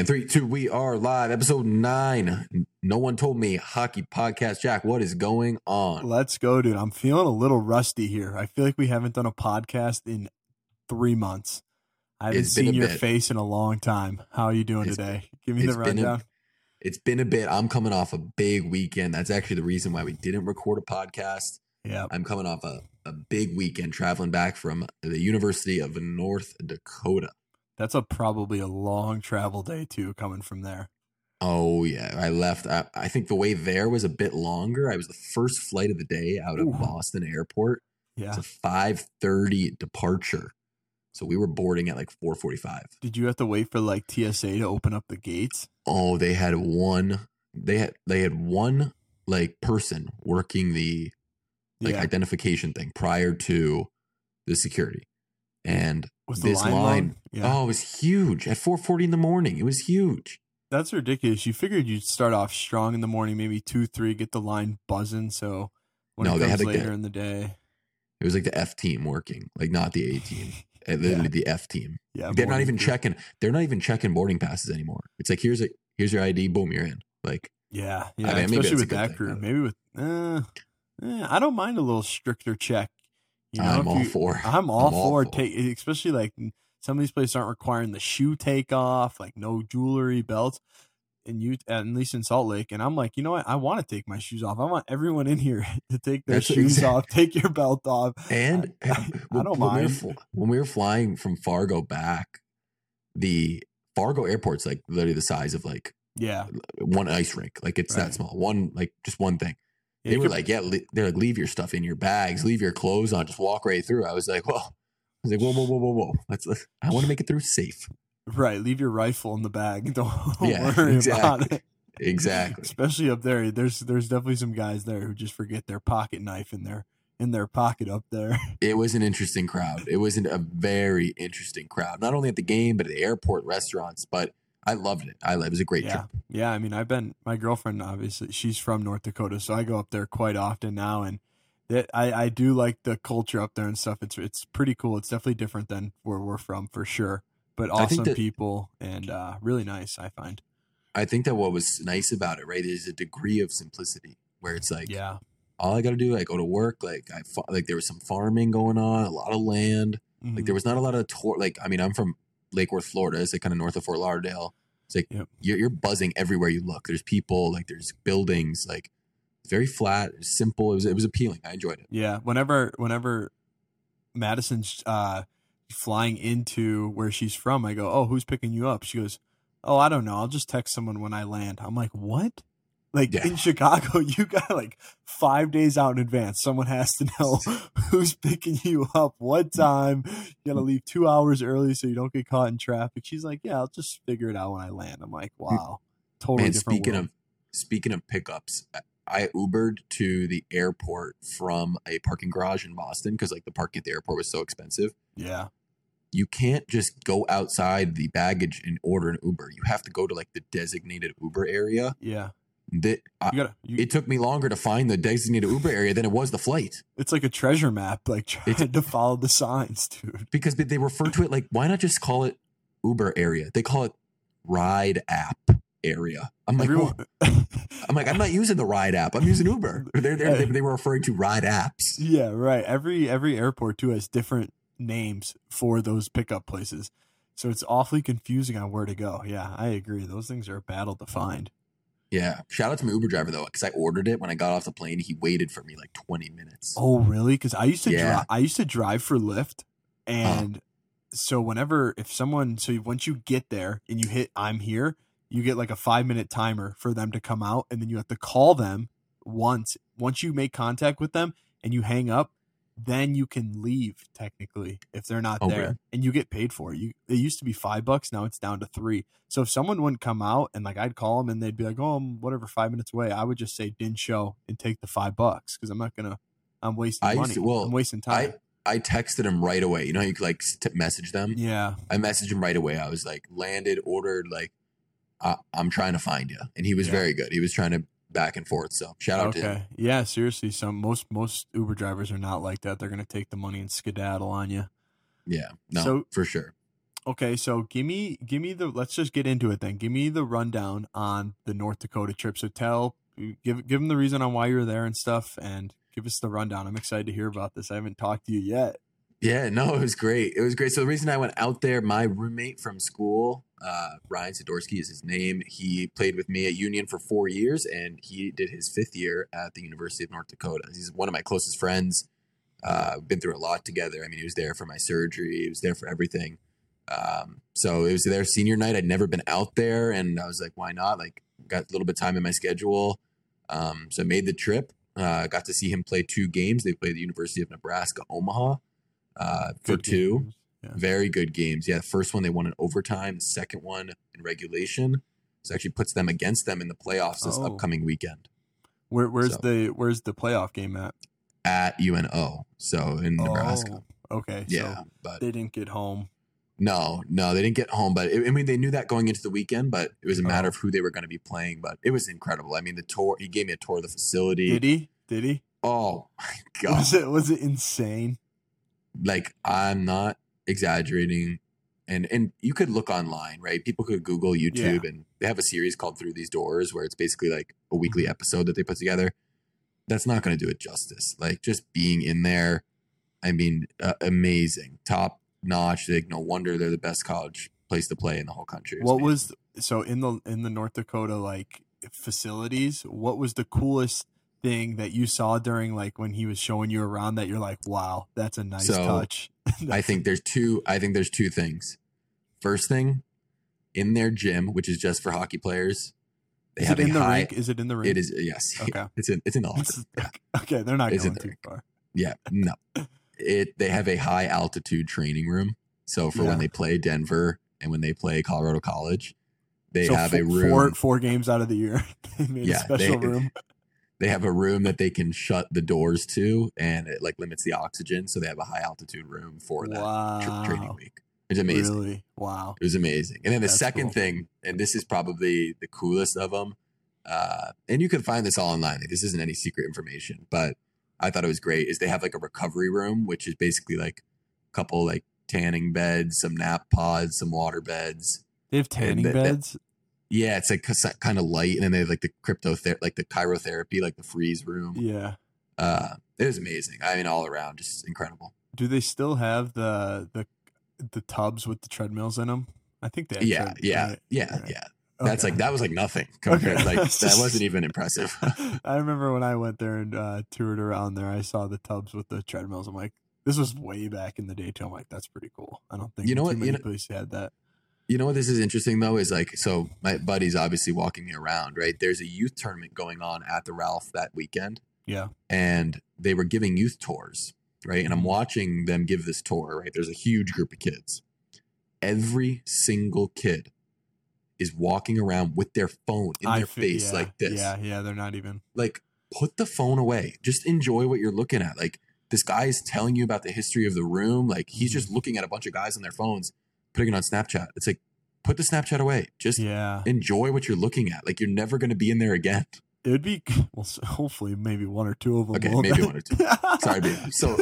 And three, two, we are live. Episode nine. No one told me hockey podcast. Jack, what is going on? Let's go, dude. I'm feeling a little rusty here. I feel like we haven't done a podcast in three months. I haven't It's seen your bit. face in a long time. How are you doing It's- today? Give me the been a- rundown. It's been a bit. I'm coming off a big weekend. That's actually the reason why we didn't record a podcast. yeah. I'm coming off a, a big weekend traveling back from the University of North Dakota. That's a probably a long travel day too, coming from there. Oh, yeah. I left. I, I think the way there was a bit longer. I was the first flight of the day out of Ooh. Boston Airport. Yeah. It's a 5:30 departure. So we were boarding at like 4:45. Did you have to wait for like TSA to open up the gates? Oh, they had one. They had they had one like person working the like yeah. identification thing prior to the security, and Was this line, line. Yeah. Oh, it was huge at 4:40 in the morning. It was huge. That's ridiculous. You figured you'd start off strong in the morning, maybe two, three, get the line buzzing. So when No, it they had, like, the- later in the day, It was like the F team working, like not the A team. Uh, Literally the F team. yeah, They're not even crew. checking. They're not even checking boarding passes anymore. It's like here's a here's your ID. Boom, you're in. Like Yeah, yeah. mean, maybe especially with that thing, crew. Maybe with, uh, eh, I don't mind a little stricter check. You know, I'm all you- for. I'm all I'm all for for. take, especially like some of these places aren't requiring the shoe take off, like no jewelry, belts. And you, at least in Salt Lake, and I'm like, you know what? I want to take my shoes off. I want everyone in here to take their That's shoes exact- off, take your belt off. And I- I when- don't when We were, mind. when we were flying from Fargo back, the Fargo airport's like literally the size of like Yeah, one ice rink. Like it's Right. that small. One like just one thing. They were could- like, yeah, they're like, leave your stuff in your bags, leave your clothes on, just walk right through. I was like, well, I was like, whoa, whoa, whoa, whoa, whoa. Let's, let's I want to make it through safe. right. Leave your rifle in the bag. Don't Yeah, worry exactly. about it. Exactly. especially up there. There's there's definitely some guys there who just forget their pocket knife in their in their pocket up there. It was an interesting crowd. It was an, a very interesting crowd, not only at the game, but at the airport, restaurants. But I loved it. I it was a great yeah, trip. yeah. I mean, I've been my girlfriend. Obviously, she's from North Dakota, so I go up there quite often now, and that I I do like the culture up there and stuff. It's it's pretty cool. It's definitely different than where we're from for sure, but awesome that- people and uh, really nice. I find. I think that what was nice about it, right, is a degree of simplicity where it's like, Yeah, all I got to do, I go to work. Like I like there was some farming going on, a lot of land. Like Mhm. there was not a lot of tour. Like I mean, I'm from Lake Worth, Florida. It's like kind of north of Fort Lauderdale. It's like Yep. you're, you're buzzing everywhere you look. There's people, like there's buildings. Like very flat, simple. It was it was appealing. I enjoyed it. Yeah, whenever whenever Madison's uh flying into where she's from, I go, "Oh, who's picking you up?" She goes, "Oh, I don't know. I'll just text someone when I land." I'm like, "What?" Like Yeah. in Chicago, you got like 5 days out in advance. Someone has to know who's picking you up, what time. You got to leave 2 hours early so you don't get caught in traffic. She's like, "Yeah, I'll just figure it out when I land." I'm like, mm. "Wow." Totally Man, different speaking world. of speaking of pickups, I- I Ubered to the airport from a parking garage in Boston because like the parking at the airport was so expensive. yeah. You can't just go outside the baggage and order an Uber. You have to go to like the designated Uber area. Yeah. That I, You got to it took me longer to find the designated Uber area than it was the flight It's like a treasure map like trying to follow the signs, dude. because they- they refer to it like why not just call it Uber area? They call it ride app area. I'm like, Everyone, well, I'm like, I'm not using the ride app. I'm using Uber. They're, they're, they they were referring to ride apps. yeah, right. Every every airport too has different names for those pickup places. So it's awfully confusing on where to go. Yeah, I agree. Those things are a battle to find. Yeah. Shout out to my Uber driver though, because I ordered it when I got off the plane. He waited for me like 20 minutes. Oh, really? Because I used to Yeah. drive. I used to drive for Lyft, uh-huh. and so whenever if someone so once you get there and you hit I'm here, you get like a five minute timer for them to come out, and then you have to call them once. Once you make contact with them and you hang up, then you can leave technically if they're not Oh, there, really? and you get paid for it. You it used to be five bucks, now it's down to three. So if someone wouldn't come out and like I'd call them and they'd be like, "Oh, I'm whatever, five minutes away," I would just say didn't show and take the five bucks because I'm not gonna. I'm wasting I money. to- well, I'm wasting time. I texted him right away. You know, how you could like t- message them. yeah, I messaged him right away. I was like, landed, ordered, like, I- I'm trying to find you. And he was Yeah. very good. He was trying to back and forth. So shout out to him. okay, yeah. Seriously, some most most Uber drivers are not like that. They're gonna take the money and skedaddle on you. Yeah, no, So- for sure. Okay, so give me give me the let's just get into it then. Give me the rundown on the North Dakota trip. So tell give give them the reason on why you're there and stuff and give us the rundown. I'm excited to hear about this. I haven't talked to you yet. Yeah, no, it was great. It was great. So the reason I went out there, my roommate from school, uh, Ryan Sidorsky is his name. He played with me at Union for four years, and he did his fifth year at the University of North Dakota. He's one of my closest friends. Uh, been through a lot together. I mean, he was there for my surgery. He was there for everything. Um, so it was their senior night. I'd never been out there, and I was like, why not? Like, got a little bit of time in my schedule. Um, so I made the trip. Uh, got to see him play two games. They played the University of Nebraska Omaha uh, for Good two. Yeah. Very good games. Yeah, the first one they won in overtime. The second one in regulation. So actually puts them against them in the playoffs this Oh. upcoming weekend Where where's So- the where's the playoff game at? at UNO. So in Nebraska. Oh, okay. Yeah, So but they didn't get home. no, no, they didn't get home. But it, I mean, they knew that going into the weekend. But it was a matter Oh. of who they were going to be playing. But it was incredible. I mean, the tour. He gave me a tour of the facility. Did he? Did he? Oh my god! Was it was it insane? Like I'm not exaggerating. And and you could look online, right? People could Google YouTube and they have a series called Through These Doors where it's basically like a weekly Mm-hmm. episode that they put together. That's not going to do it justice. Like just being in there, I mean, uh, amazing, top notch. Like no wonder they're the best college place to play in the whole country. What amazing. was so in the in the North Dakota like facilities? What was the coolest thing that you saw during like when he was showing you around that you're like, wow, that's a nice So, touch. I think there's two. I think there's two things. First thing, in their gym, which is just for hockey players, they Is have it in a the high. rink? Is it in the rink? It is yes. Okay. It's in it's in the office. Yeah. okay, they're not Is it going the too rink? far. Yeah, no. It they have a high altitude training room. So for Yeah. when they play Denver and when they play Colorado College, they so have fo- a room. four four games out of the year. they made Yeah, a special they- room. They have a room that they can shut the doors to, and it like limits the oxygen. So they have a high altitude room for that Wow. tr- training week. It's amazing. Really? Wow. It was amazing. And then the That's second cool. thing, and this is probably the coolest of them, uh, and you can find this all online. Like, this isn't any secret information, but I thought it was great. Is they have like a recovery room, which is basically like a couple like tanning beds, some nap pods, some water beds. They have tanning that- beds. Yeah, it's like kind of light, and then they have like the crypto, like the cryotherapy, like the freeze room. Yeah. Uh, it was amazing. I mean, all around, just incredible. Do they still have the the the tubs with the treadmills in them? I think they. Yeah, yeah, right? yeah, right. yeah. That's like that was like nothing compared. Okay. Like that wasn't even impressive. I remember when I went there and uh, toured around there, I saw the tubs with the treadmills. I'm like, this was way back in the day too. I'm like, that's pretty cool. I don't think You know what- you know- places had that. You know what this is interesting though is like so my buddy's obviously walking me around, right? There's a youth tournament going on at the Ralph that weekend Yeah. and they were giving youth tours, right? And I'm Mhm. watching them give this tour, right? There's a huge group of kids. Every single kid is walking around with their phone in I their face yeah, like this. Yeah, yeah, they're not even. Like put the phone away. Just enjoy what you're looking at. Like this guy is telling you about the history of the room. Like he's Mhm. just looking at a bunch of guys on their phones, putting it on Snapchat. It's like put the Snapchat away. Just Yeah, enjoy what you're looking at. Like you're never going to be in there again. it would be. Well, hopefully, maybe one or two of them. Okay, maybe one or two. Sorry, babe. So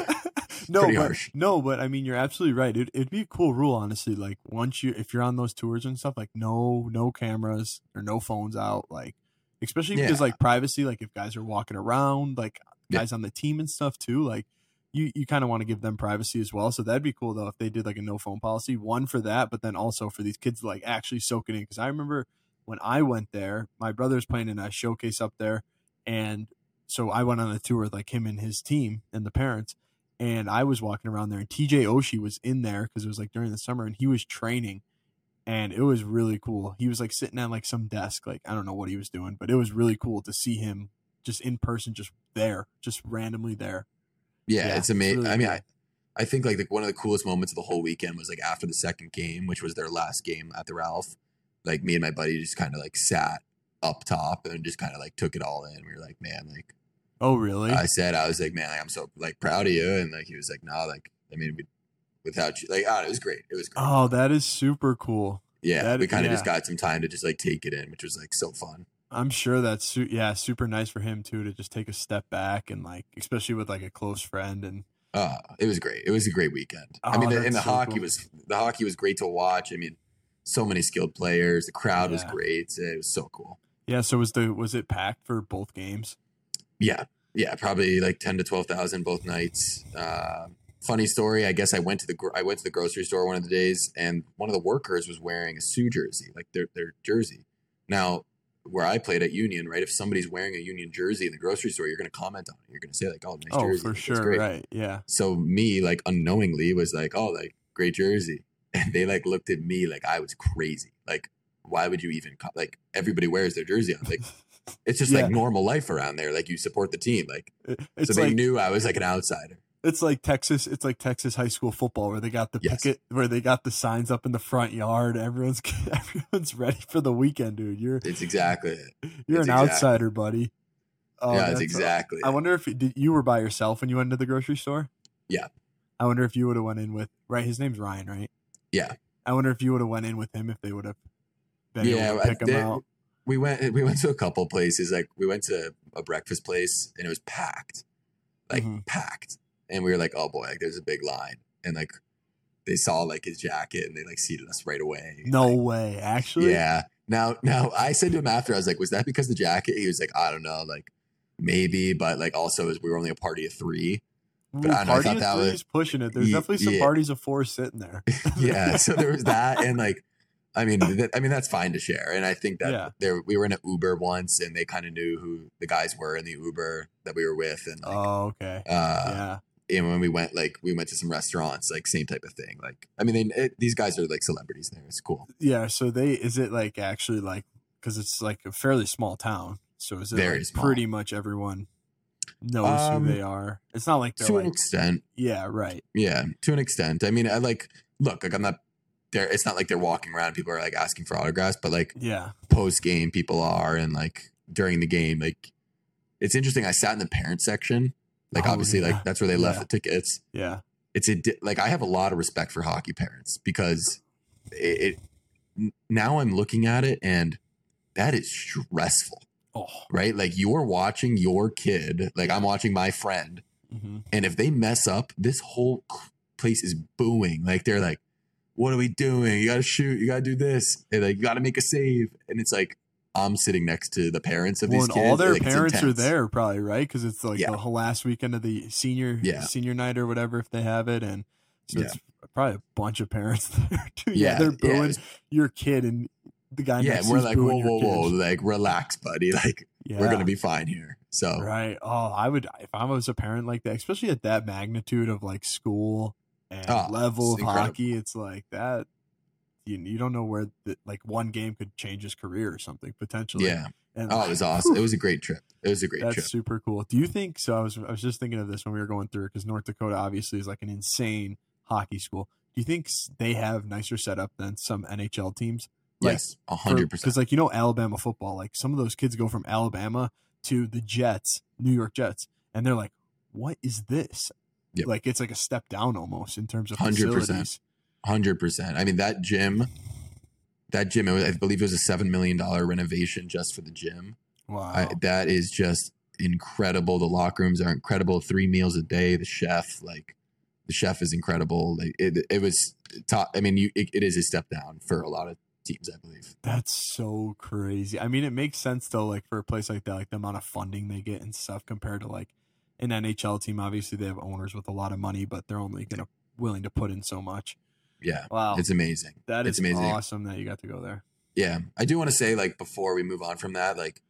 no, pretty but, harsh. no, but I mean, you're absolutely right. It, it'd be a cool rule, honestly. Like once you, if you're on those tours and stuff, like no, no cameras or no phones out. Like especially because like privacy. Like if guys are walking around, like Yeah. guys on the team and stuff too. Like you, you kind of want to give them privacy as well. So that'd be cool though if they did like a no phone policy. One for that, but then also for these kids to like actually soak it in. Because I remember when I went there, my brother's playing in a showcase up there, and so I went on a tour with like him and his team and the parents and I was walking around there, and TJ Oshie was in there because it was like during the summer, and he was training, and it was really cool. He was like sitting at like some desk, like I don't know what he was doing, but it was really cool to see him just in person, just there, just randomly there. Yeah, Yeah, it's amazing. really I mean. I, I think like the, one of the coolest moments of the whole weekend was like after the second game, which was their last game at the Ralph. Like me and my buddy just kind of like sat up top and just kind of like took it all in. We were like, man, like Oh, really? I said, I was like, man, like, I'm so like proud of you, and like he was like, no, like I mean, we, without you, like, oh, it was great. It was great. oh, that is super cool. yeah, that- we kind of just got some time to just like take it in, which was like so fun. I'm sure that's su- yeah, super nice for him too to just take a step back and like, especially with like a close friend and Uh, it was great. It was a great weekend. I Oh, mean, the, and the so hockey cool. was the hockey was great to watch. I mean, so many skilled players. The crowd was great. It was so cool. Yeah. So was the was it packed for both games? Yeah, yeah, probably like ten to twelve thousand both nights. Uh, funny story. I guess I went to the I went to the grocery store one of the days, and one of the workers was wearing a Sioux jersey, like their their jersey. Now, where I played at Union, right? If somebody's wearing a Union jersey in the grocery store, you're going to comment on it. You're going to say like, "Oh, nice oh, jersey." for like, sure. great." Right. Yeah. So me, like unknowingly, was like, "Oh, like great jersey," and they like looked at me like I was crazy. Like, why would you even co- like? Everybody wears their jersey on. Like, it's just Yeah. like normal life around there. Like, you support the team. Like, It- so It's they like knew I was like an outsider. It's like Texas. It's like Texas high school football where they got the Yes. picket, where they got the signs up in the front yard. Everyone's everyone's ready for the weekend, dude. You're It's exactly it. you're it's an exactly- outsider, buddy. Oh, yeah, that's- it's exactly. I wonder if did, you were by yourself when you went to the grocery store. Yeah. I wonder if you would have went in with right. His name's Ryan, right? Yeah. I wonder if you would have went in with him if they would have been Yeah, able I- to pick him they- out. we went. We went to a couple places. Like we went to a breakfast place, and it was packed, like Mhm. packed. And we were like, "Oh boy, like there's a big line." And like they saw like his jacket, and they like seated us right away. No Like, way, actually. Yeah. Now, now I said to him after, I was like, was that because of the jacket? He was like, I don't know, like maybe, but like also as we were only a party of three. Ooh, But I know, I thought that was- pushing it. There's definitely some yeah. parties of four sitting there. yeah. So there was that, and like, I mean, th- I mean that's fine to share, and I think that Yeah. there we were in an Uber once, and they kind of knew who the guys were in the Uber that we were with, and like, Oh, okay. uh, yeah. And when we went, like, we went to some restaurants, like same type of thing. Like, I mean, they, it, these guys are like celebrities there. It's cool. Yeah. So they is it like actually like because it's like a fairly small town. So is it Very like small. pretty much everyone knows Um, who they are? It's not like they're To an extent, yeah, right. Yeah, to an extent. I mean, I like look, like I'm not there. It's not like they're walking around. People are like asking for autographs, but like Yeah. post game, people are, and like during the game, like it's interesting. I sat in the parent section. Like Oh, obviously, yeah. like that's where they left Yeah. the tickets. Yeah. It's a like I have a lot of respect for hockey parents because it, it now I'm looking at it and that is stressful, Oh. right? Like you're watching your kid, like I'm watching my friend hmm and if they mess up, this whole place is booing. Like they're like, "What are we doing? You got to shoot. You got to do this. And like you got to make a save." And it's like I'm sitting next to the parents of Well, these kids. all their like, parents are there, probably right, because it's like Yeah. the last weekend of the senior Yeah. senior night or whatever if they have it, and so Yeah. it's probably a bunch of parents there too. Yeah, Yeah, they're booing your kid, and the guy Yeah, we're like, "Whoa, whoa, whoa! Like relax, buddy. Like we're gonna be fine here." So Right. Oh, I would if I was a parent like that, especially at that magnitude of like school and Oh, level of incredible. hockey. It's like that. You, you don't know where the, like one game could change his career or something potentially. yeah. And Oh, it was awesome. whew, It was a great trip. It was a great that's trip. super cool. Do you think so? I was I was just thinking of this when we were going through because North Dakota obviously is like an insane hockey school. Do you think they have nicer setup than some NHL teams? Like, yes, a hundred percent. Because like you know Alabama football, like some of those kids go from Alabama to the Jets, New York Jets, and they're like, "What is this?" Yep. Like it's like a step down almost in terms of 100%. facilities. Hundred percent. I mean, that gym, that gym. It was, I believe it was a seven million dollar renovation just for the gym. Wow. I, that is just incredible. The locker rooms are incredible. Three meals a day. The chef, like the chef, is incredible. Like it, it was top. I mean, you, it, it is a step down for a lot of teams, I believe. That's so crazy. I mean, it makes sense though, like for a place like that, like the amount of funding they get and stuff compared to like an NHL team. Obviously, they have owners with a lot of money, but they're only gonna willing to put in so much. Yeah, Wow, it's amazing. that it's is amazing. awesome that you got to go there. Yeah, I do want to say like before we move on from that, like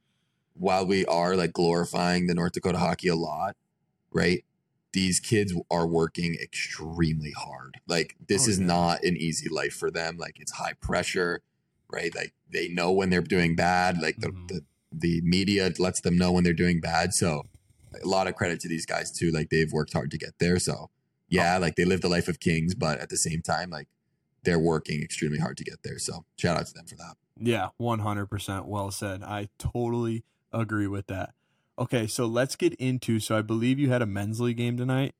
while we are like glorifying the North Dakota hockey a lot, right? These kids are working extremely hard. Like this Oh, is yeah. not an easy life for them. Like it's high pressure, right? Like they know when they're doing bad. Like the Mhm. the, the media lets them know when they're doing bad. So a lot of credit to these guys too. Like they've worked hard to get there. So Oh. yeah, like they live the life of kings, but at the same time, like they're working extremely hard to get there. So shout out to them for that. Yeah, 100% well said. I totally agree with that. Okay, so let's get into so I believe you had a men's league game tonight.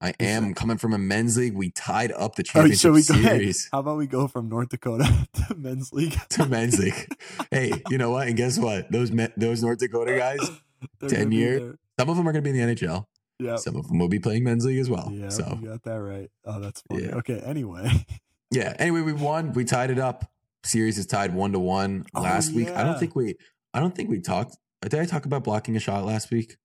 I am coming from a men's league. We tied up the championship so we go series How about we go from North Dakota to men's league? to men's league. Hey, you know what? And guess what? Those men, those North Dakota guys, 10 gonna years. some of them are going to be in the NHL. Yeah. Some of them will be playing men's league as well. Yeah, so you got that right. Oh, that's funny. Yeah. Okay, anyway. yeah. Anyway, we won. We tied it up. Series is tied one to one. Oh, last week. I don't think we. I don't think we talked. Did I talk about blocking a shot last week?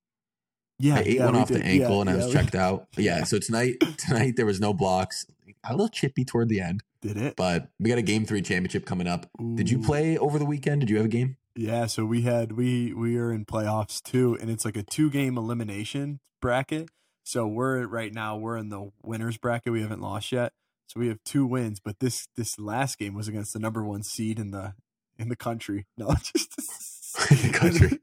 Yeah, I ate yeah, one off the ankle Yeah, and I yeah, was we checked out. Yeah. So tonight, tonight there was no blocks. A little chippy toward the end, Did it? but we got a game three championship coming up. Did you play over the weekend? Did you have a game? Yeah, so we had we we are in playoffs too, and it's like a two game elimination bracket. So we're right now we're in the winners bracket. We haven't lost yet, so we have two wins. But this this last game was against the number one seed in the in the country. No, just the country.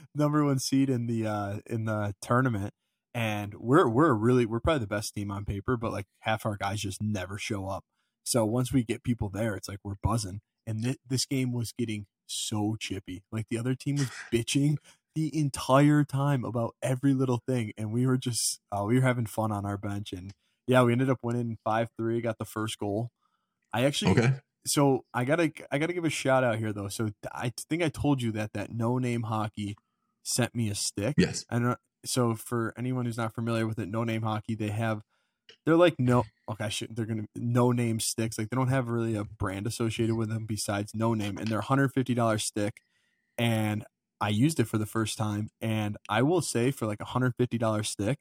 number one seed in the uh in the tournament. And we're we're really we're probably the best team on paper, but like half our guys just never show up. So once we get people there, it's like we're buzzing. And th- this game was getting so chippy. Like the other team was bitching the entire time about every little thing, and we were just uh, we were having fun on our bench. And yeah, we ended up winning five three. Got the first goal. I actually Okay. so I gotta I gotta give a shout out here though. So I think I told you that that no name hockey sent me a stick. Yes. And. So for anyone who's not familiar with it, no name hockey, they have they're like no okay, I should they're gonna no name sticks. Like they don't have really a brand associated with them besides no name, and they're hundred fifty dollar stick. And I used it for the first time, and I will say for like a hundred fifty dollar stick,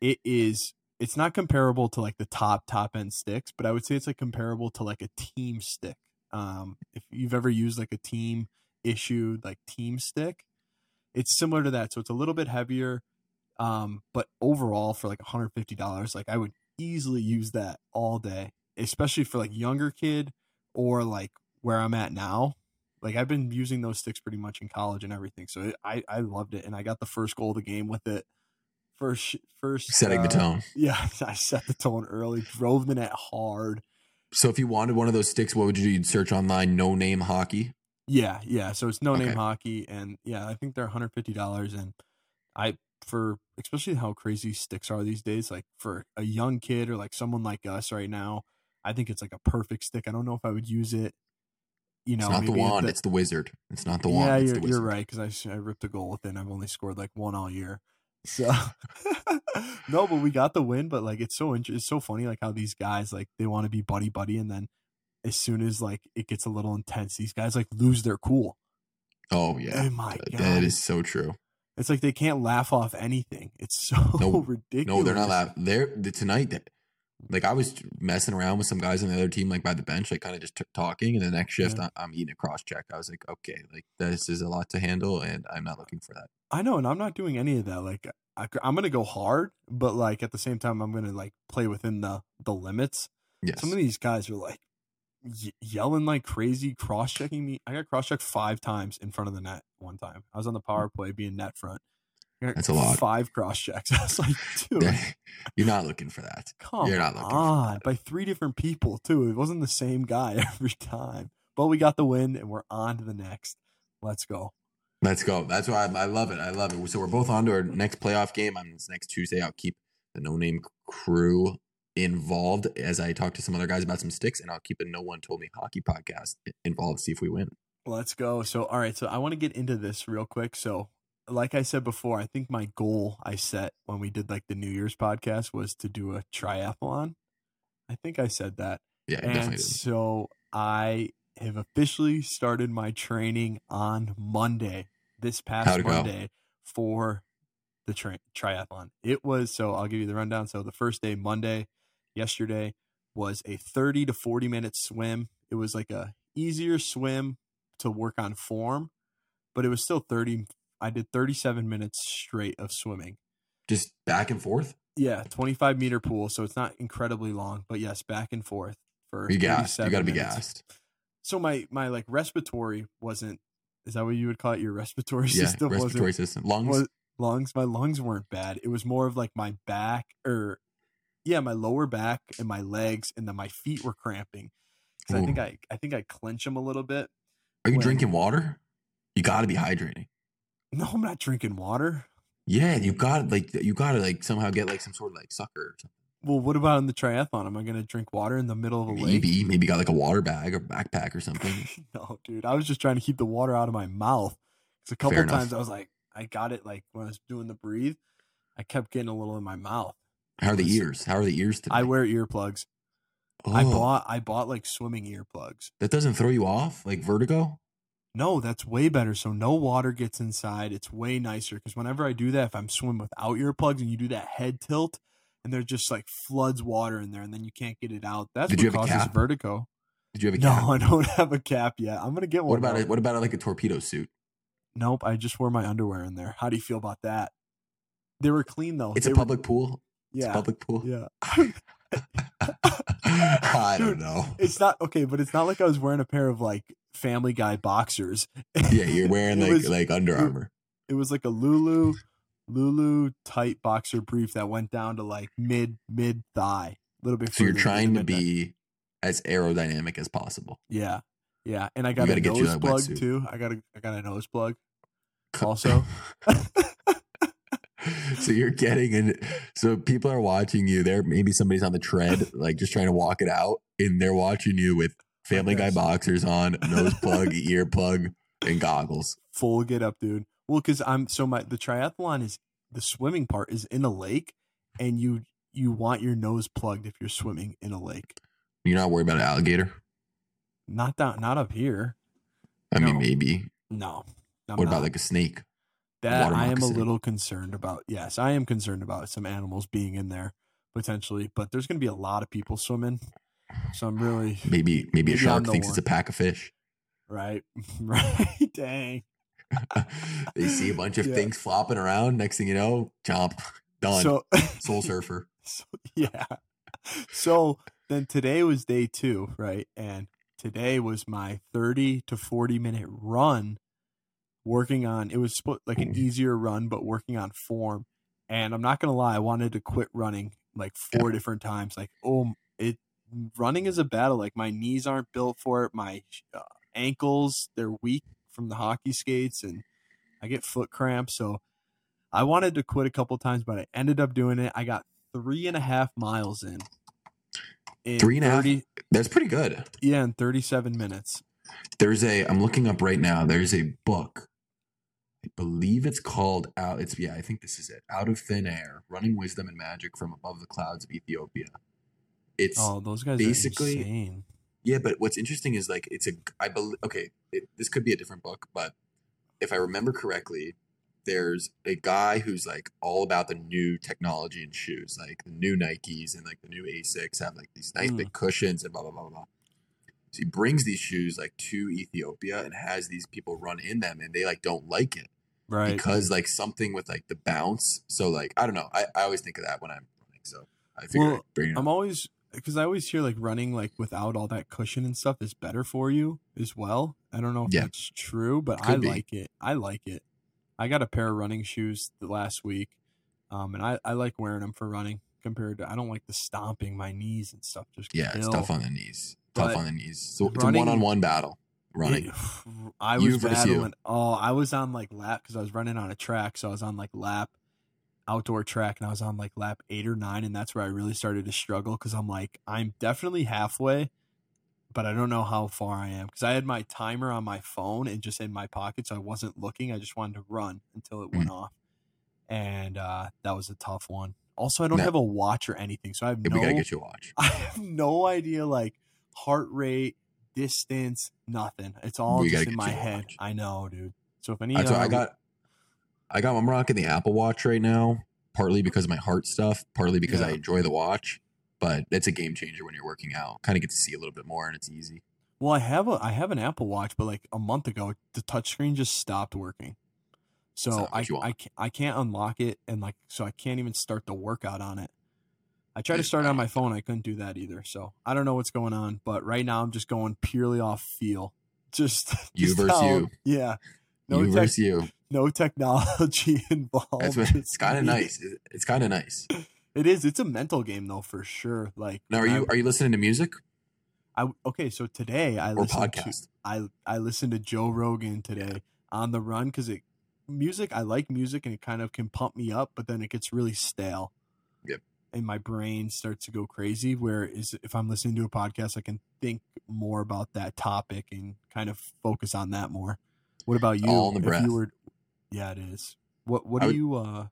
it is it's not comparable to like the top top end sticks, but I would say it's like comparable to like a team stick. Um, if you've ever used like a team issued like team stick, it's similar to that. So it's a little bit heavier, um, but overall for like $150, like I would easily use that all day, especially for like younger kid or like where I'm at now. Like I've been using those sticks pretty much in college and everything, so it, I I loved it, and I got the first goal of the game with it. First, first Setting the uh, tone. Yeah, I set the tone early, drove the net hard. So if you wanted one of those sticks, what would you do? You'd search online no name hockey. Yeah, yeah. So it's no name Okay. hockey, and yeah, I think they're one hundred fifty dollars. And I for especially how crazy sticks are these days. Like for a young kid or like someone like us right now, I think it's like a perfect stick. I don't know if I would use it. You know, it's not the wand, the- it's the wizard. It's not the wand. yeah, you're, you're right because I, I ripped a goal with it. and I've only scored like one all year. So no, but we got the win. But like, it's so inter- it's so funny like how these guys like they want to be buddy buddy, and then as soon as like it gets a little intense, these guys like lose their cool. Oh yeah. Oh my god, That is so true. It's like they can't laugh off anything. It's so No, ridiculous. No, they're not laughing. They're the- tonight. they- Like I was messing around with some guys on the other team, like by the bench, like kind of just t- talking. And the next shift, Yeah. I- I'm eating a cross check. I was like, okay, like this is a lot to handle, and I'm not looking for that. I know, and I'm not doing any of that. Like I, I'm gonna go hard, but like at the same time, I'm gonna like play within the the limits. Yes. Some of these guys are like y- yelling like crazy, cross checking me. I got cross checked five times in front of the net one time. I was on the hmm. power play, being net front. That's a lot. Five cross checks. I was like, dude, You're not looking for that. come You're not looking for on, that. by three different people too. It wasn't the same guy every time. But we got the win, and we're on to the next. Let's go. Let's go. That's why I, I love it. I love it. So we're both on to our next playoff game on this next Tuesday. I'll keep the no name crew involved as I talk to some other guys about some sticks, and I'll keep the No One Told Me Hockey podcast involved. See if we win. Let's go. So, all right. So, I want to get into this real quick. So, like I said before, I think my goal I set when we did like the New Year's podcast was to do a triathlon. I think I said that. Yeah. And so, I have officially started my training on Monday, this past How'd go? Monday, for the tri- triathlon. It was so I'll give you the rundown. So, the first day, Monday, yesterday, was a 30 to 40 minute swim. It was like a easier swim to work on form, but it was still 30. I did 37 minutes straight of swimming. Just back and forth. Yeah, 25 meter pool. So it's not incredibly long, but yes, back and forth for You gassed. You got to be minutes. gassed. So my, my like respiratory wasn't, is that what you would call it? Your respiratory Yeah, system respiratory wasn't, system, lungs. was, lungs. My lungs weren't bad. It was more of like my back or yeah, my lower back and my legs and then my feet were cramping. I think I, I think I clench them a little bit. Are you when- drinking water? You got to be hydrating. No, I'm not drinking water. Yeah, you got like you got to like somehow get like some sort of like sucker or something. Well, what about in the triathlon? Am I going to drink water in the middle of a lake? Maybe maybe got like a water bag or backpack or something. no, dude. I was just trying to keep the water out of my mouth. Because a couple times I was like, I got it like when I was doing the breathe. I kept getting a little in my mouth. How are the ears? How are the ears today? I wear earplugs. oh, I bought I bought like swimming earplugs. that doesn't throw you off like vertigo. No, that's way better. So no water gets inside. It's way nicer because whenever I do that, if I'm swimming without earplugs and you do that head tilt, and there just like floods water in there, and then you can't get it out. That's Did what you have a causes cap? vertigo. Did you have a cap? No. I don't have a cap yet. I'm gonna get one. What about it? What about like a torpedo suit? Nope, I just wore my underwear in there. How do you feel about that? They were clean though. It's They a were- public pool. It's yeah, public pool. yeah. I don't know. It's not okay, but it's not like I was wearing a pair of like Family Guy boxers. Yeah, you're wearing like was- like Under Armour. It was like a Lulu, Lulu tight boxer brief that went down to like mid mid thigh, a little bit. So you're trying to be as aerodynamic as possible. Yeah, yeah, and I got a nose plug wetsuit. too. I got a I got a nose plug. Also. so you're getting in. So people are watching you. There, maybe somebody's on the tread, like just trying to walk it out, and they're watching you with Family Guy boxers on, nose plug, ear plug, and goggles. Full get up, dude. Well, because I'm so my the triathlon is the swimming part is in a lake, and you you want your nose plugged if you're swimming in a lake. You're not worried about an alligator. Not down, not up here. I mean, maybe. No. I'm what about like a snake? That? I am a little concerned about. Yes, I am concerned about some animals being in there potentially, but there's going to be a lot of people swimming, so I'm really Maybe, maybe, a Maybe shark thinks one. it's a pack of fish. right, right. Dang. they see a bunch of Yeah. things flopping around. Next thing you know, chomp, done. So Soul surfer. So, yeah. So then today was day two, right? And today was my 30 to 40 minute run working on it was like an easier run, but working on form. And I'm not going to lie, I wanted to quit running like four different times. Like, oh, it running is a battle. Like, my knees aren't built for it. My uh, ankles, they're weak from the hockey skates, and I get foot cramps. So I wanted to quit a couple times, but I ended up doing it. I got three and a half miles in. in Three and a half? 30 That's pretty good. Yeah, in 37 minutes. There's a. I'm looking up right now. There's a book. I believe it's called out. It's yeah. I think this is it. Out of thin air: running wisdom and magic from above the clouds of Ethiopia. It's Oh, those guys basically-. Yeah, but what's interesting is like it's a I believe okay, it, this could be a different book, but if I remember correctly, there's a guy who's like all about the new technology in shoes, like the new Nikes and like the new Asics have like these nice Mm. big cushions and blah blah blah blah. blah. So he brings these shoes like to Ethiopia and has these people run in them, and they like don't like it Right. because like something with like the bounce. So like I don't know, I, I always think of that when I'm running. So I figured Well, bring. I'm always because I always hear like running like without all that cushion and stuff is better for you as well. I don't know if Yeah. that's true, but Could I be. like it. I like it. I got a pair of running shoes the last week, um, and I, I like wearing them for running compared to I don't like the stomping my knees and stuff. Just Yeah, it's tough on the knees. Tough But on the knees. So it's a one-on-one battle. Running. I was you. battling. Oh, I was on like lap because I was running on a track, so I was on like lap outdoor track, and I was on like lap eight or nine, and that's where I really started to struggle because I'm like I'm definitely halfway, but I don't know how far I am because I had my timer on my phone and just in my pocket, so I wasn't looking. I just wanted to run until it Mm. went off, and uh, that was a tough one. Also, I don't No. have a watch or anything, so I have no we gotta get you a watch. I have no idea like heart rate, distance, nothing. It's all We just in my head. watch. I know, dude. So if any, why I uh, got. I got. I'm rocking the Apple Watch right now, partly because of my heart stuff, partly because I enjoy the watch. But it's a game changer when you're working out. Kind of get to see a little bit more, and it's easy. Well, I have a I have an Apple Watch, but like a month ago, the touchscreen just stopped working. So I. I I can't unlock it, and like so I can't even start the workout on it. I tried to start on my phone, I couldn't do that either. So I don't know what's going on, but right now I'm just going purely off feel. Just, You versus how- you. Yeah. No you tech- versus you. no technology involved. That's what, it's kind of nice. It's kind of nice. It is. It's a mental game though, for sure. Like Now, are you are you listening to music I okay. So today I or listened to podcast? I I listened to Joe Rogan today on the run because it music. I like music and it kind of can pump me up, but then it gets really stale. Yep. And my brain starts to go crazy. Where is if I'm listening to a podcast, I can think more about that topic and kind of focus on that more. What about you? All in the If breath. You were, yeah, it is. What What I do would- you? uh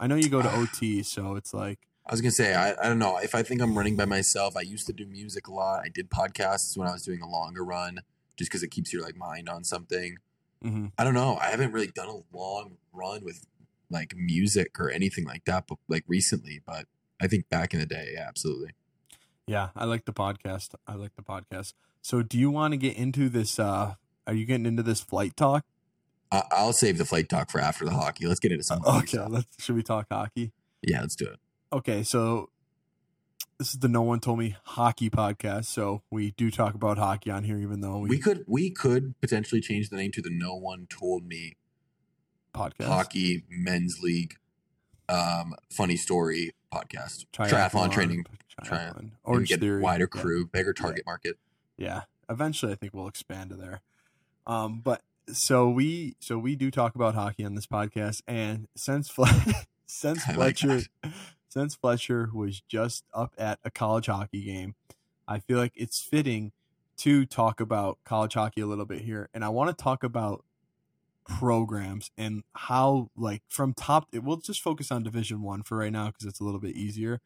I know you go to OT, so it's like I was gonna say I, I don't know if I think I'm running by myself. I used to do music a lot. I did podcasts when I was doing a longer run, just because it keeps your like mind on something. mhm. I don't know. I haven't really done a long run with like music or anything like that, but like recently. But I think back in the day, yeah, absolutely. yeah, I like the podcast. I like the podcast. So, do you want to get into this? uh Are you getting into this flight talk? I, I'll save the flight talk for after the hockey. Let's get into some. hockey Okay, let's. Should we talk hockey? Yeah, let's do it. Okay, so this is the No One Told Me Hockey podcast. So we do talk about hockey on here, even though we, We could we could potentially change the name to the No One Told Me podcast Hockey Men's League um funny story podcast. Triathlon, training. triathlon, Orange get Theory, wider yeah. crew, bigger target market. yeah eventually i think we'll expand to there um but so we so we do talk about hockey on this podcast and since Fle- since fletcher since fletcher was just up at a college hockey game i feel like it's fitting to talk about college hockey a little bit here and i want to talk about programs and how like from top we'll just focus on division one for right now because it's a little bit easier.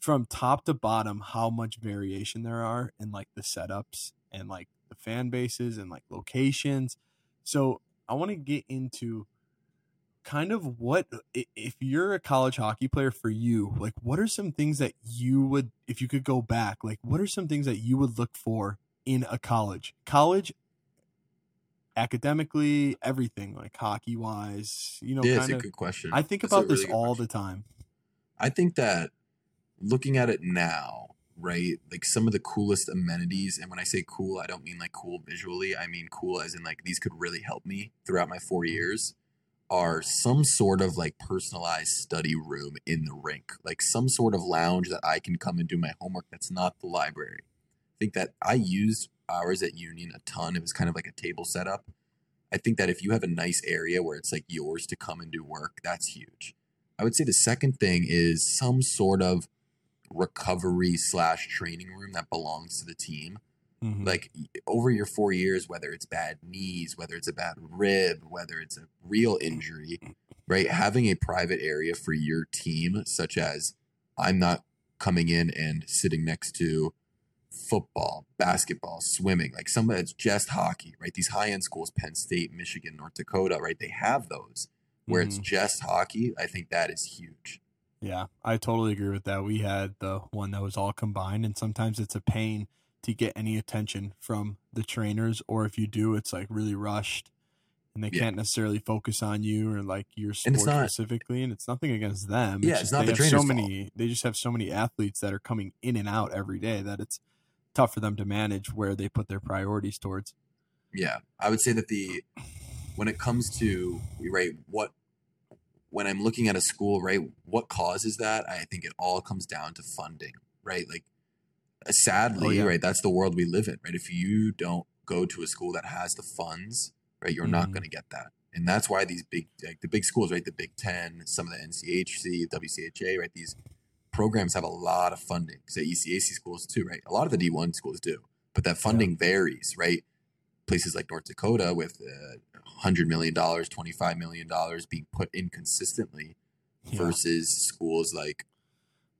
From top to bottom how much variation there are in like the setups and like the fan bases and like locations. So i want to get into kind of what if you're a college hockey player for you like what are some things that you would if you could go back like what are some things that you would look for in a college? College academically everything like hockey wise you know yeah, it's a of good question. i think That's about this really good all question. the time I think that looking at it now, right, like some of the coolest amenities, and when I say cool, I don't mean like cool visually, I mean cool as in like these could really help me throughout my four mm-hmm. years, are some sort of like personalized study room in the rink, like some sort of lounge that I can come and do my homework that's not the library. I think that I used ours at Union a ton. It was kind of like a table setup. I think that if you have a nice area where it's like yours to come and do work, that's huge. I would say the second thing is some sort of recovery slash training room that belongs to the team. Mhm. Like over your four years, whether it's bad knees, whether it's a bad rib, whether it's a real injury, right? Having a private area for your team, such as I'm not coming in and sitting next to football, basketball, swimming, like somebody that's just hockey, right? These high end schools, Penn State, Michigan, North Dakota, right? They have those where it's Mhm. just hockey. I think that is huge. Yeah, I totally agree with that. We had the one that was all combined, and sometimes it's a pain to get any attention from the trainers, or if you do, it's like really rushed, and they Yeah. can't necessarily focus on you or like your And sport it's not- specifically. And it's nothing against them. Yeah, it's just not they the have so trainer's many. They just have so many athletes that are coming in and out every day that it's tough for them to manage where they put their priorities towards. Yeah, I would say that the when it comes to right what when I'm looking at a school, right, what causes that? I think it all comes down to funding, right? Like uh, sadly, Oh, yeah. right, that's the world we live in, right? If you don't go to a school that has the funds, right, you're not Mhm. going to get that. And that's why these big like the big schools, right, the Big 10, some of the NCHC, WCHA, right, these programs have a lot of funding. Say ECAC schools too, right? A lot of the D1 schools do. But that funding varies, right? places like North Dakota with uh, $100 million, $25 million being put in consistently Yeah. versus schools like,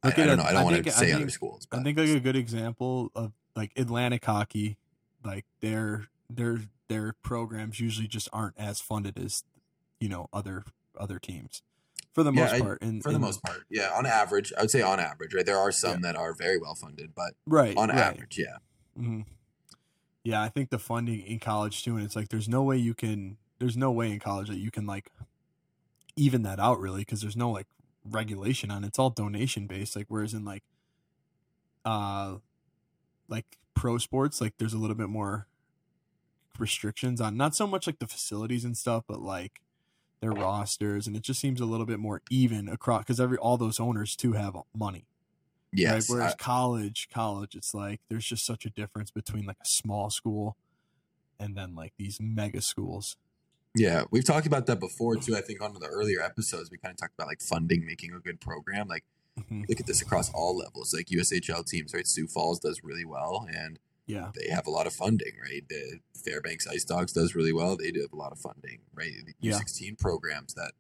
I, I don't know, I I don't want think- to say think- other schools. I think like a good example of like Atlantic hockey, like their their their programs usually just aren't as funded as you know other other teams for the most I- part. And for the most part, yeah, on average, I would say on average, right? There are some that are very well funded, but right on right. average, yeah. hmm Yeah, I think the funding in college too, and it's like there's no way you can. There's no way in college that you can like even that out really because there's no like regulation on it. It's all donation based. Like whereas in like uh like pro sports, like there's a little bit more restrictions on not so much like the facilities and stuff, but like their rosters, and it just seems a little bit more even across because every all those owners too have money Yes. right? Whereas I- college, college, it's like there's just such a difference between like a small school and then like these mega schools. yeah. We've talked about that before too. I think on the earlier episodes, we kind of talked about like funding making a good program. Like, Mhm. look at this across all levels. Like USHL teams, right? Sioux Falls does really well, and Yeah, they have a lot of funding, right? The Fairbanks Ice Dogs does really well. They do have a lot of funding, right? The U16 programs that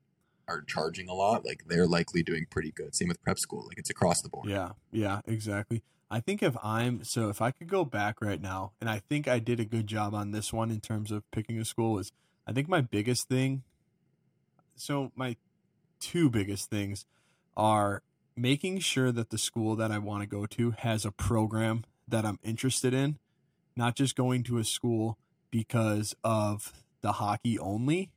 are charging a lot, like they're likely doing pretty good. Same with prep school, like it's across the board. Yeah, yeah, exactly. I think if I'm so if I could go back right now, and I think I did a good job on this one in terms of picking a school is I think my biggest thing. So my two biggest things are making sure that the school that I want to go to has a program that I'm interested in, not just going to a school because of the hockey only.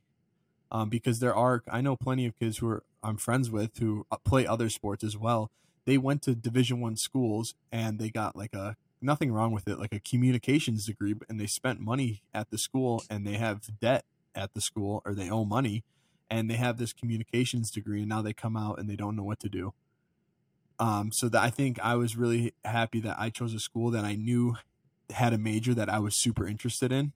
Um, because there are, I know plenty of kids who are I'm friends with who uh, play other sports as well. They went to Division One schools and they got like a nothing wrong with it, like a communications degree, and they spent money at the school and they have debt at the school or they owe money and they have this communications degree and now they come out and they don't know what to do. Um, so that I think I was really happy that I chose a school that I knew had a major that I was super interested in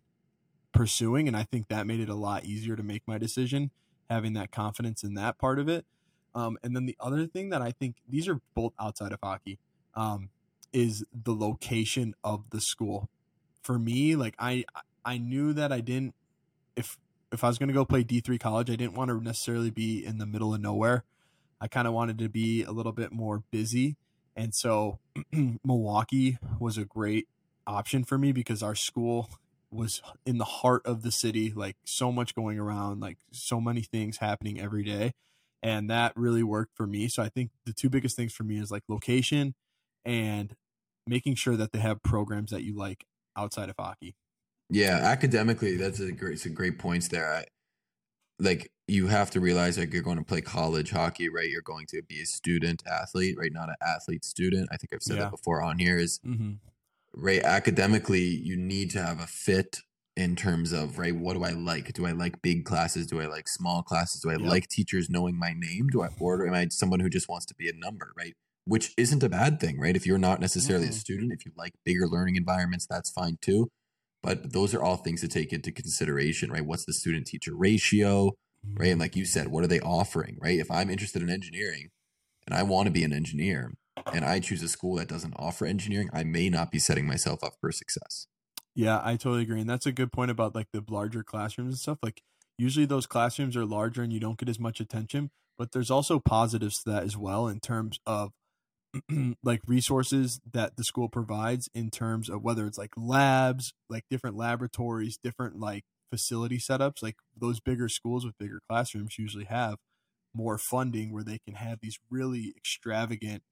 pursuing, and I think that made it a lot easier to make my decision, having that confidence in that part of it. Um, and then the other thing that I think these are both outside of hockey um, is the location of the school. For me, like I I knew that I didn't if if I was going to go play D three college, I didn't want to necessarily be in the middle of nowhere. I kind of wanted to be a little bit more busy, and so Milwaukee was a great option for me because our school was in the heart of the city, like so much going around, like so many things happening every day. And that really worked for me. So I think the two biggest things for me is like location and making sure that they have programs that you like outside of hockey. Yeah, academically, that's a great, some great points there. I, like you have to realize like you're going to play college hockey, right? You're going to be a student athlete, right? Not an athlete student. I think I've said yeah. that before on here. Is mm-hmm right academically you need to have a fit in terms of right what do i like do i like big classes do i like small classes do i yep. like teachers knowing my name do i or am i someone who just wants to be a number right which isn't a bad thing right if you're not necessarily mm-hmm. a student if you like bigger learning environments that's fine too but those are all things to take into consideration right what's the student teacher ratio mm-hmm. right and like you said what are they offering right if i'm interested in engineering and i want to be an engineer and I choose a school that doesn't offer engineering, I may not be setting myself up for success. Yeah, I totally agree. And that's a good point about like the larger classrooms and stuff. Like usually those classrooms are larger and you don't get as much attention, but there's also positives to that as well in terms of like resources that the school provides in terms of whether it's like labs, like different laboratories, different like facility setups, like those bigger schools with bigger classrooms usually have more funding where they can have these really extravagant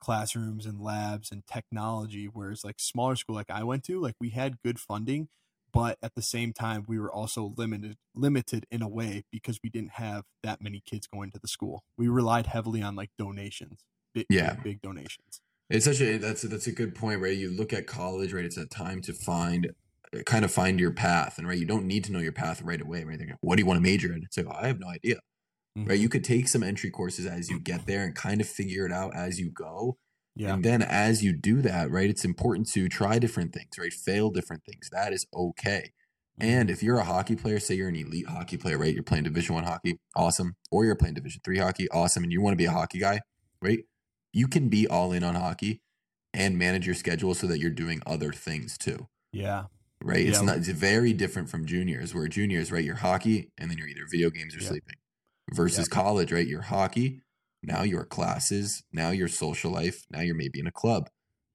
classrooms and labs and technology whereas like smaller school like i went to like we had good funding but at the same time we were also limited limited in a way because we didn't have that many kids going to the school. We relied heavily on like donations big, yeah big, big donations it's such a that's a, that's a good point right you look at college right it's a time to find kind of find your path and right you don't need to know your path right away right what do you want to major in it's like oh, i have no idea mm-hmm. right? You could take some entry courses as you get there and kind of figure it out as you go. Yeah. And then as you do that, right, it's important to try different things, right? Fail different things. That is okay. Mm-hmm. And if you're a hockey player, say you're an elite hockey player, right? You're playing Division One hockey, awesome. Or you're playing Division Three hockey, awesome. And you want to be a hockey guy, right? You can be all in on hockey and manage your schedule so that you're doing other things too. Yeah. Right. It's not. It's very different from juniors, where juniors, right? You're hockey, and then you're either video games or sleeping versus yep. college, right? Your hockey, now your classes, now your social life, now you're maybe in a club,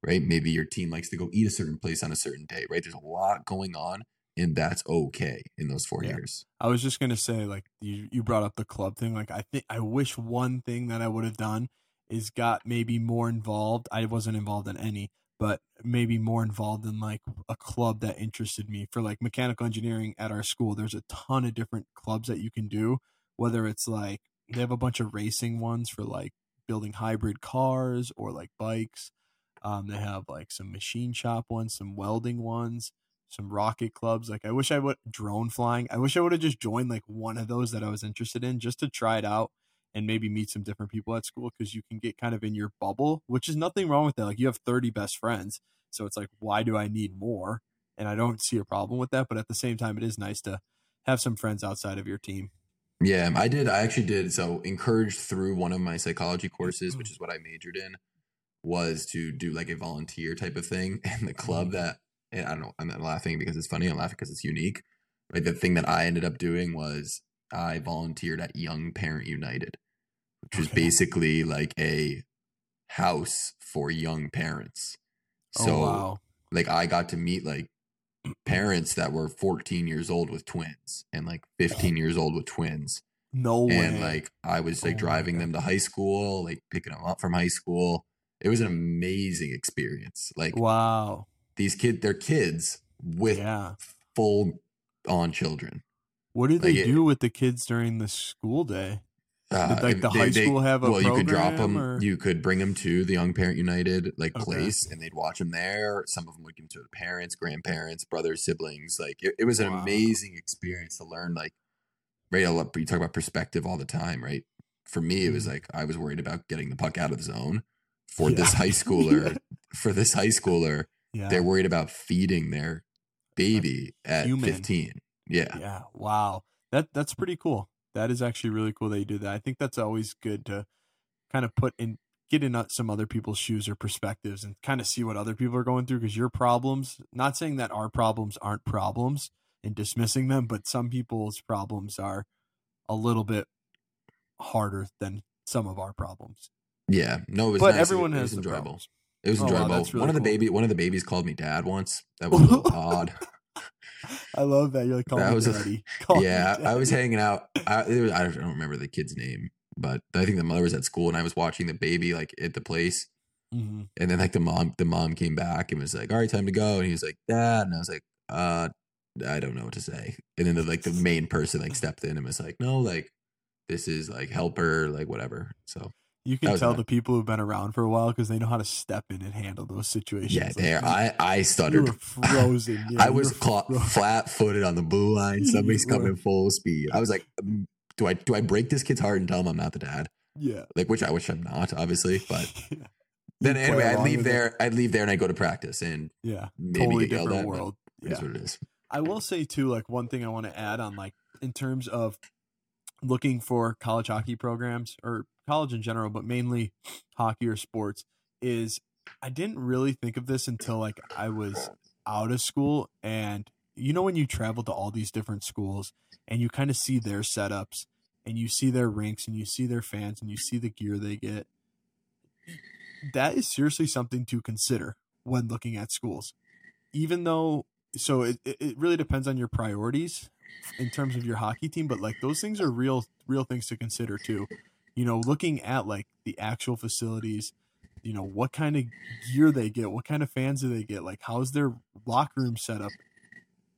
right? Maybe your team likes to go eat a certain place on a certain day, right? There's a lot going on and that's okay in those four yeah. years. I was just gonna say, like you, you brought up the club thing. Like I think I wish one thing that I would have done is got maybe more involved. I wasn't involved in any, but maybe more involved in like a club that interested me for like mechanical engineering at our school. There's a ton of different clubs that you can do whether it's like they have a bunch of racing ones for like building hybrid cars or like bikes. Um, they have like some machine shop ones, some welding ones, some rocket clubs. Like I wish I would drone flying. I wish I would have just joined like one of those that I was interested in just to try it out and maybe meet some different people at school because you can get kind of in your bubble, which is nothing wrong with that. Like you have 30 best friends. So it's like, why do I need more? And I don't see a problem with that. But at the same time, it is nice to have some friends outside of your team. Yeah, I did. I actually did. So encouraged through one of my psychology courses, which mm-hmm. is what I majored in, was to do like a volunteer type of thing. And the club mm-hmm. that I don't know, I'm not laughing because it's funny. I'm laughing because it's unique. Right. The thing that I ended up doing was I volunteered at Young Parent United, which was basically like a house for young parents. Oh, so oh wow. like I got to meet like parents that were 14 years old with twins and like 15 years old with twins No way. and like I was like Oh driving them to high school, like picking them up from high school. It was an amazing experience. Like wow. these kid, they're kids with Yeah. full on children. What did like they it- do with the kids during the school day? Uh, Did, like, the they- high they- school have a well, you could drop them. or- You could bring them to the Young Parent United like Okay. place, and they'd watch them there. Some of them would give them to the parents, grandparents, brothers, siblings. Like it, it was an Wow. amazing experience to learn. Like, right? You talk about perspective all the time, right? For me, it was Mhm. like I was worried about getting the puck out of the zone. For Yeah. this high schooler, for this high schooler, Yeah. they're worried about feeding their baby at human. fifteen. Yeah, Yeah. Wow. That that's pretty cool. That is actually really cool that you do that. I think that's always good to kind of put in get in some other people's shoes or perspectives and kind of see what other people are going through because your problems, not saying that our problems aren't problems and dismissing them, but some people's problems are a little bit harder than some of our problems. yeah. No, it was. but nice. Everyone it has was enjoyable. problems. It was Oh, wow, enjoyable. really one of the cool. baby, one of the babies called me dad once. That was a little odd. I love that. You're like, call That me was daddy. Yeah, I was hanging out. I, it was, I don't remember the kid's name, but I think the mother was at school, and I was watching the baby like at the place. Mhm. And then like the mom, the mom came back and was like, "All right, time to go." And he was like, "Dad," and I was like, "Uh, I don't know what to say." And then the like the main person like stepped in and was like, "No, like this is like help her, like whatever." So You can tell nice. the people who've been around for a while because they know how to step in and handle those situations. yeah, Like, there I I You stuttered. were frozen. Yeah, I was fro- flat footed on the blue line. Somebody's coming full speed. I was like, um, "Do I do I break this kid's heart and tell him I'm not the dad?" Yeah. Like, which I wish I'm not, obviously. But You then anyway, I'd leave it. there. I'd leave there and I'd go to practice and Yeah. maybe totally get yelled different at. world. Yeah. what it is. I will say too, like one thing I want to add on, like in terms of looking for college hockey programs or college in general, but mainly hockey or sports, is I didn't really think of this until like I was out of school. And you know, when you travel to all these different schools and you kind of see their setups and you see their rinks and you see their fans and you see the gear they get, that is seriously something to consider when looking at schools. Even though so it, it it really depends on your priorities in terms of your hockey team but like those things are real real things to consider too you know looking at like the actual facilities you know what kind of gear they get what kind of fans do they get like how's their locker room set up?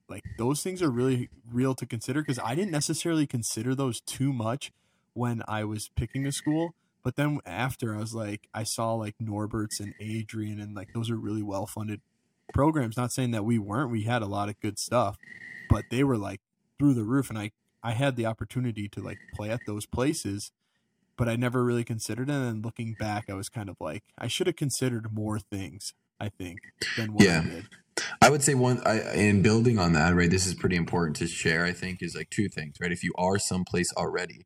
Like those things are really real to consider because i didn't necessarily consider those too much when i was picking a school but then after i was like i saw like norbert's and adrian and like those are really well funded programs. Not saying that we weren't we had a lot of good stuff but they were like through the roof and i i had the opportunity to like play at those places but i never really considered it and looking back i was kind of like i should have considered more things i think than what Yeah. i did I would say one, I, in building on that, right? This is pretty important to share. I think is like two things, right? If you are someplace already,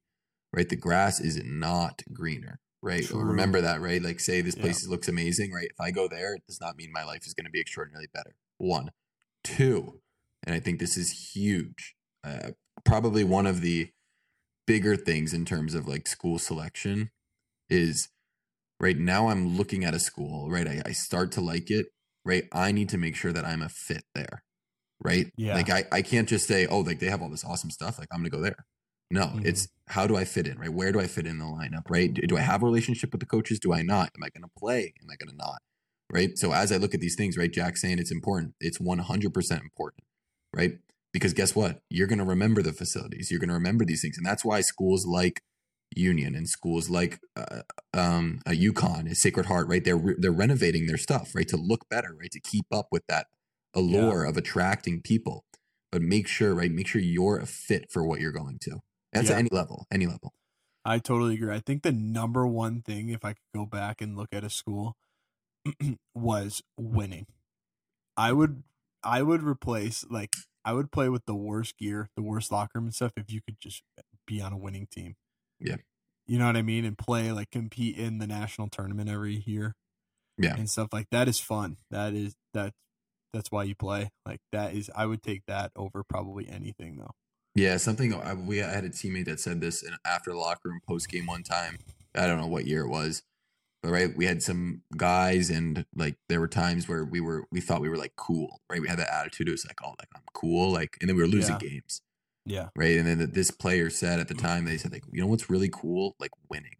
right, the grass is not greener, right? True. Remember that, right? Like, say this Yeah. place looks amazing, right? If I go there, it does not mean my life is going to be extraordinarily better. One, two, and I think this is huge. Uh, probably one of the bigger things in terms of like school selection is right now I'm looking at a school, right? I, I start to like it, right? I need to make sure that I'm a fit there, right? Yeah. Like I, I can't just say, oh, like they have all this awesome stuff. Like I'm gonna go there. No, Mhm. it's how do I fit in, right? Where do I fit in the lineup, right? Do, do I have a relationship with the coaches? Do I not? Am I gonna play? Am I gonna not? Right. So as I look at these things, right, Jack saying it's important. It's 100% important, right? Because guess what? You're going to remember the facilities. You're going to remember these things. And that's why schools like Union and schools like uh, um, a UConn and Sacred Heart, right? They're re- they're renovating their stuff, right, to look better, right, to keep up with that allure of attracting people. But make sure, right, make sure you're a fit for what you're going to. That's Yeah. at any level, any level. I totally agree. I think the number one thing, if I could go back and look at a school, was winning. I would, I would replace like I would play with the worst gear, the worst locker room and stuff. If you could just be on a winning team, Yeah. you know what I mean, and play like compete in the national tournament every year, Yeah. and stuff like that is fun. That is that, that's why you play. Like that is, I would take that over probably anything though. Yeah, something I, we I had a teammate that said this in, after the locker room post game one time. I don't know what year it was, right, we had some guys, and like there were times where we were we thought we were like cool, right? We had that attitude. It was like, oh, like I'm cool, like, and then we were losing Yeah. games, Yeah. right? And then this player said at the time, they said like, you know what's really cool, like winning.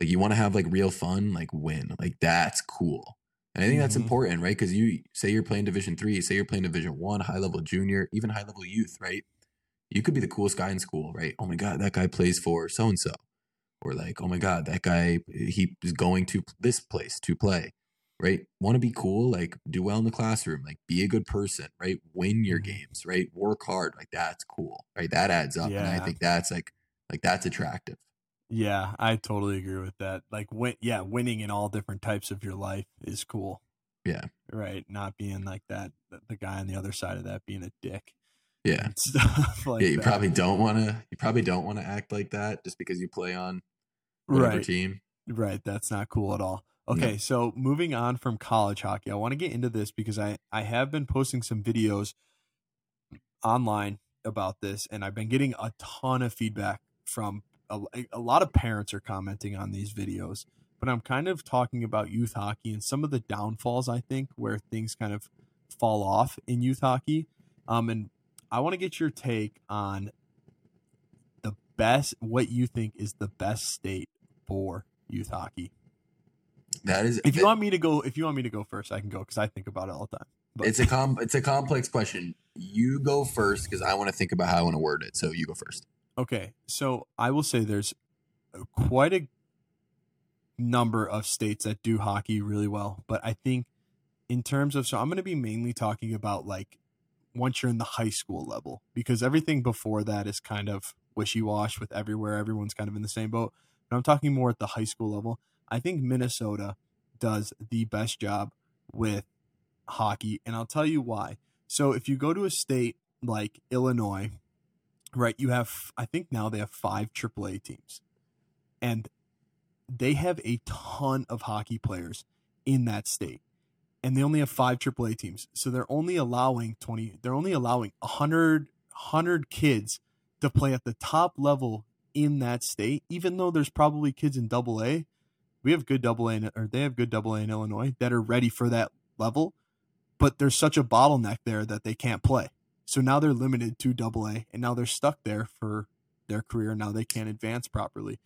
Like you want to have like real fun, like win, like that's cool. And I think that's Mhm. important, right? Because you say you're playing Division three, say you're playing Division one, high level junior, even high level youth, right? You could be the coolest guy in school, right? Oh my god, that guy plays for so and so, or like, oh my god, that guy he is going to this place to play, right? Want to be cool, like do well in the classroom, like be a good person, right? Win your Mhm. games, right? Work hard, like that's cool, right? That adds up, and I think that's like like that's attractive. Yeah, I totally agree with that. Like win yeah, winning in all different types of your life is cool. Yeah. Right. Not being like that the guy on the other side of that being a dick. Yeah. Stuff like yeah, you that. probably don't want to. You probably don't want to act like that just because you play on whatever right. team. Right. That's not cool at all. No. Okay, so moving on from college hockey, I want to get into this because I I have been posting some videos online about this, and I've been getting a ton of feedback from a, a lot of parents are commenting on these videos. But I'm kind of talking about youth hockey and some of the downfalls I think where things kind of fall off in youth hockey. Um, and I want to get your take on the best, what you think is the best state for youth hockey. That is. If you want me to go, if you want me to go first, I can go because I think about it all the time. But it's a com. It's a complex question. You go first because I want to think about how I want to word it. So you go first. okay, so I will say there's quite a number of states that do hockey really well, but I think in terms of so I'm going to be mainly talking about like once you're in the high school level because everything before that is kind of wishy-wash with everywhere everyone's kind of in the same boat. But I'm talking more at the high school level. I think Minnesota does the best job with hockey, and I'll tell you why. So if you go to a state like Illinois, right, you have I think now they have five AAA teams, and they have a ton of hockey players in that state, and they only have five AAA teams, so they're only allowing twenty. They're only allowing 100, 100 kids to play at the top level in that state, even though there's probably kids in Double A. We have good Double A, or they have good Double A in Illinois that are ready for that level, but there's such a bottleneck there that they can't play. So now they're limited to Double A, and now they're stuck there for their career. Now they can't advance properly.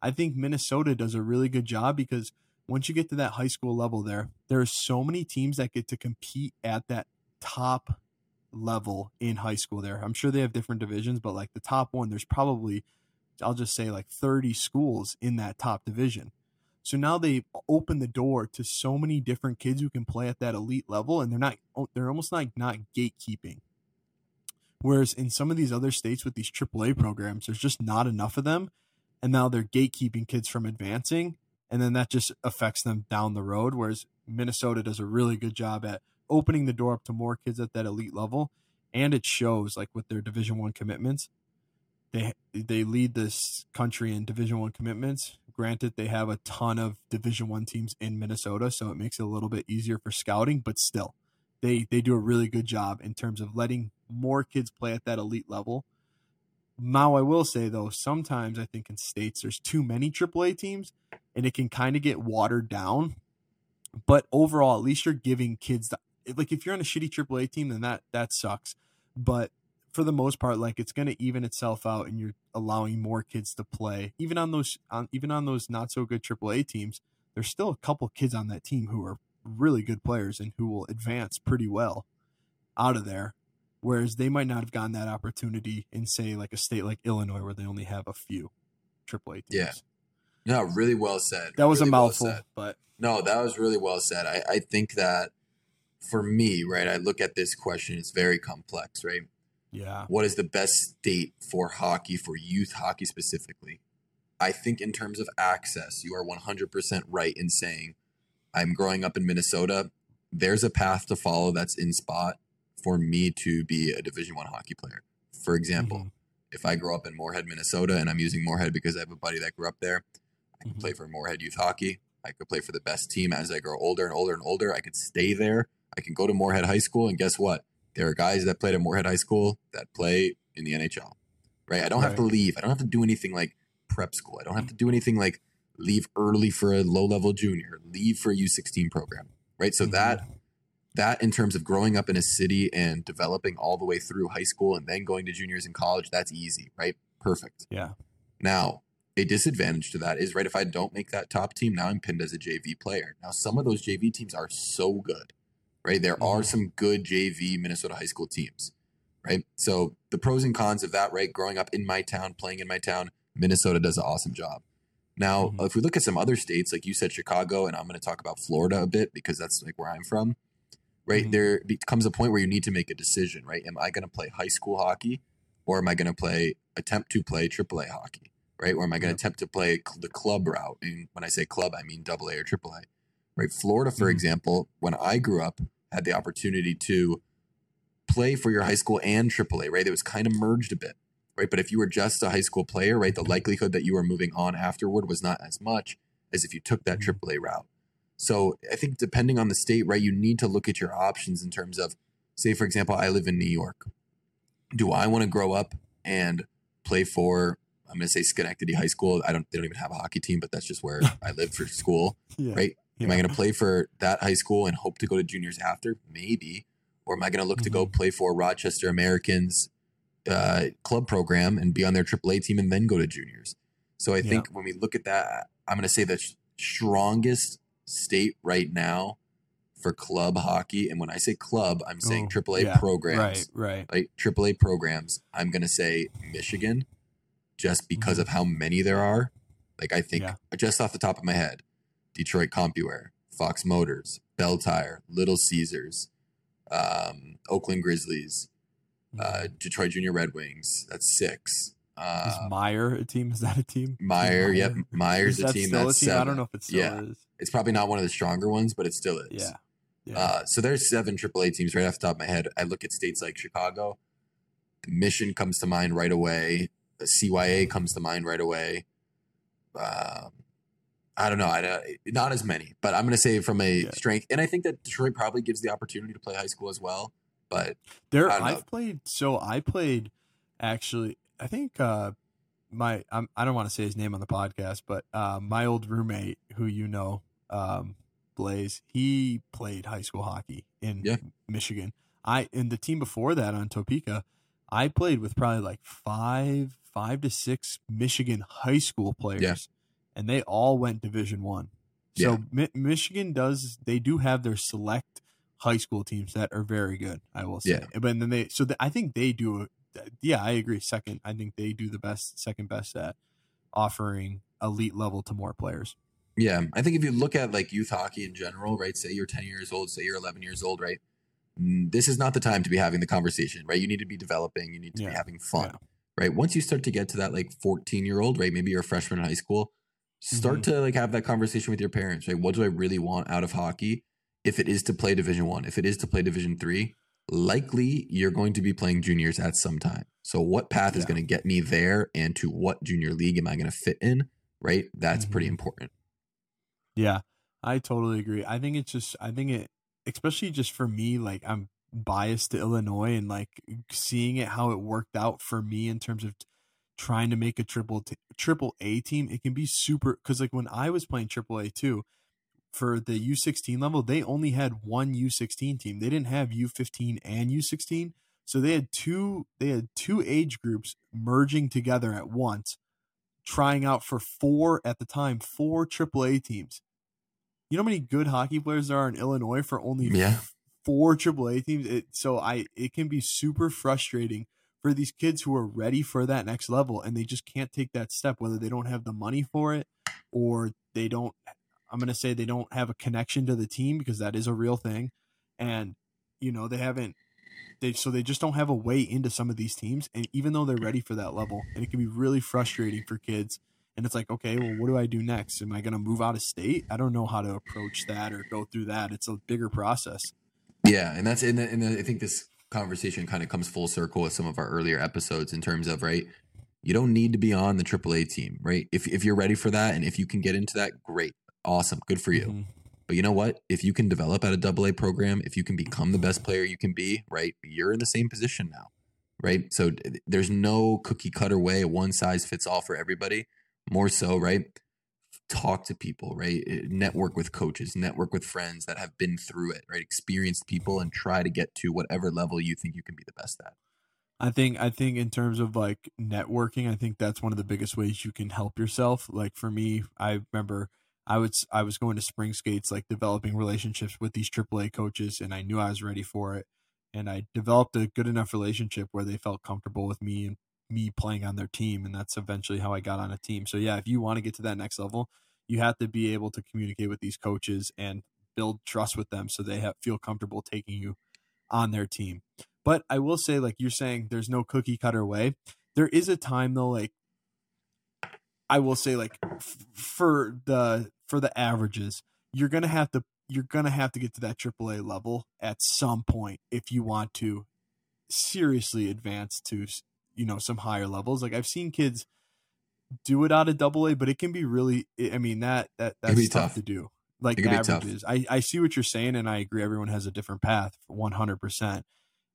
I think Minnesota does a really good job because once you get to that high school level there, there are so many teams that get to compete at that top level in high school there. I'm sure they have different divisions, but like the top one, there's probably I'll just say like 30 schools in that top division. So now they open the door to so many different kids who can play at that elite level and they're not oh, they're almost like not gatekeeping. Whereas in some of these other states with these AAA programs, there's just not enough of them. And now they're gatekeeping kids from advancing. And then that just affects them down the road. Whereas Minnesota does a really good job at opening the door up to more kids at that elite level. And it shows like with their division one commitments. They they lead this country in division one commitments. Granted, they have a ton of division one teams in Minnesota, so it makes it a little bit easier for scouting, but still they they do a really good job in terms of letting more kids play at that elite level. Now, I will say though, sometimes I think in states there's too many AAA teams, and it can kind of get watered down. But overall, at least you're giving kids the, like if you're on a shitty AAA team, then that that sucks. But for the most part, like it's going to even itself out, and you're allowing more kids to play. Even on those, on, even on those not so good AAA teams, there's still a couple kids on that team who are really good players and who will advance pretty well out of there. Whereas they might not have gotten that opportunity in, say, like a state like Illinois, where they only have a few AAA teams. Yeah. No, really well said. That was Really a well mouthful, said. but No, that was really well said. I, I think that for me, right, I look at this question, it's very complex, right? yeah, What is the best state for hockey, for youth hockey specifically? I think in terms of access, you are 100% right in saying, I'm growing up in Minnesota. There's a path to follow that's in spot for me to be a Division One hockey player. For example, Mhm. if I grow up in Moorhead, Minnesota, and I'm using Moorhead because I have a buddy that grew up there, I can Mhm. play for Moorhead youth hockey. I could play for the best team as I grow older and older and older. I could stay there. I can go to Moorhead High School, and guess what? There are guys that played at Moorhead High School that play in the NHL, right? I don't have to leave. I don't have to do anything like prep school. I don't have to do anything like leave early for a low level junior, leave for a U16 program, right? So Mhm. that that in terms of growing up in a city and developing all the way through high school and then going to juniors and college, that's easy, right? Perfect. Yeah. Now, a disadvantage to that is right if I don't make that top team, now I'm pinned as a JV player. Now, some of those JV teams are so good, right? There are Mhm. some good JV Minnesota high school teams, right? So the pros and cons of that, right? Growing up in my town, playing in my town, Minnesota does an awesome job. Now, Mhm. if we look at some other states, like you said, Chicago, and I'm going to talk about Florida a bit because that's like where I'm from, right? Mhm. There becomes a point where you need to make a decision, right? Am I going to play high school hockey or am I going to play, attempt to play AAA hockey, right? Or am I going to attempt to play the club route? And when I say club, I mean double A or AAA, right? Florida, for Mhm. example, when I grew up, had the opportunity to play for your high school and AAA, right? It was kind of merged a bit, right? But if you were just a high school player, right, the likelihood that you were moving on afterward was not as much as if you took that Mhm. AAA route. So I think depending on the state, right, you need to look at your options in terms of, say, for example, I live in New York. Do I want to grow up and play for? I'm going to say Schenectady High School. I don't. They don't even have a hockey team, but that's just where I live for school. Yeah. Right? Am I going to play for that high school and hope to go to juniors after? Maybe. Or am I going to look to Mm-hmm. go play for Rochester Americans uh, club program and be on their AAA team and then go to juniors? So I Yeah. think when we look at that, I'm going to say the sh- strongest state right now for club hockey, and when I say club, I'm saying Oh, AAA yeah. programs, Right. Right. like AAA programs. I'm going to say Michigan, just because of how many there are. Like I think Yeah. just off the top of my head, Detroit Compuware, Fox Motors, Belle Tire, Little Caesars, um, Oakland Grizzlies, uh, Detroit Junior Red Wings. That's six. Mm-hmm. Is Uh, Meijer a team? Is that a team? Meijer, yep, Meijer's a team. That's a team? I don't know if it still Yeah. is. It's probably not one of the stronger ones, but it still is. Yeah. Yeah. Uh, so there's seven AAA teams right off the top of my head. I look at states like Chicago. The mission comes to mind right away. The CYA comes to mind right away. Um, I don't know. I don't, not as many, but I'm going to say from a Yeah. strength, and I think that Detroit probably gives the opportunity to play high school as well. But There, I don't know. I've played. So I played. Actually, I think uh, my I'm, I don't want to say his name on the podcast, but uh, my old roommate, who you know, um, Blaze, he played high school hockey in Yeah. Michigan. I and the team before that on Topeka, I played with probably like five, five to six Michigan high school players, and they all went Division One. So Yeah. Mi- Michigan does they do have their select high school teams that are very good. I will say, Yeah. but then they so the, I think they do. Yeah, I agree. Second, I think they do the best, second best at offering elite level to more players. yeah, I think if you look at like youth hockey in general, right? Say you're 10 years old, say you're 11 years old, right? Mm, This is not the time to be having the conversation, right? You need to be developing, you need to Yeah. be having fun. Yeah. right? Once you start to get to that like 14 year old, right? Maybe you're a freshman in high school, start Mm-hmm. to like have that conversation with your parents, right? What do I really want out of hockey? If it is to play division one, if it is to play division three, likely you're going to be playing juniors at some time. So what path is going to get me there and to what junior league am I going to fit in? Right? That's pretty Mhm. important. Yeah, I totally agree. I think it's just, I think it, especially just for me, like I'm biased to Illinois and like seeing it how it worked out for me in terms of t- trying to make a triple t- triple A team. It can be super because like when I was playing triple A too, for the U16 level, they only had one U16 team. They didn't have U15 and U16. So they had two they had two age groups merging together at once, trying out for four at the time, four AAA teams. You know how many good hockey players there are in Illinois for only Yeah. four AAA teams? It, so I it can be super frustrating for these kids who are ready for that next level and they just can't take that step, whether they don't have the money for it or they don't I'm going to say they don't have a connection to the team because that is a real thing. And, you know, they haven't, they, so they just don't have a way into some of these teams. And even though they're ready for that level, and it can be really frustrating for kids. And it's like, okay, well, what do I do next? Am I going to move out of state? I don't know how to approach that or go through that. It's a bigger process. Yeah, and that's and, and I think this conversation kind of comes full circle with some of our earlier episodes in terms of right. You don't need to be on the AAA team, right? If if you're ready for that and if you can get into that, great, awesome, good for you. Mhm. But you know what? If you can develop at a double A program, if you can become the best player you can be, right, you're in the same position now. right? So there's no cookie cutter way, one size fits all for everybody. More so, right? Talk to people, right? Eh, Network with coaches, network with friends that have been through it, right? Experienced people and try to get to whatever level you think you can be the best at. I think I think in terms of like networking, I think that's one of the biggest ways you can help yourself. Like for me, I remember I was I was going to spring skates, like developing relationships with these AAA coaches, and I knew I was ready for it. And I developed a good enough relationship where they felt comfortable with me and me playing on their team, and that's eventually how I got on a team. So yeah, if you want to get to that next level, you have to be able to communicate with these coaches and build trust with them, so they have, feel comfortable taking you on their team. But I will say, like you're saying, there's no cookie cutter way. There is a time though, like I will say, like f- for the for the averages, you're gonna have to you're gonna have to get to that AAA level at some point if you want to seriously advance to you know some higher levels. Like I've seen kids do it out of double A, but it can be really. I mean that that that's tough tough. to do. Like It can be tough. averages, I I see what you're saying, and I agree. Everyone has a different path, one hundred percent.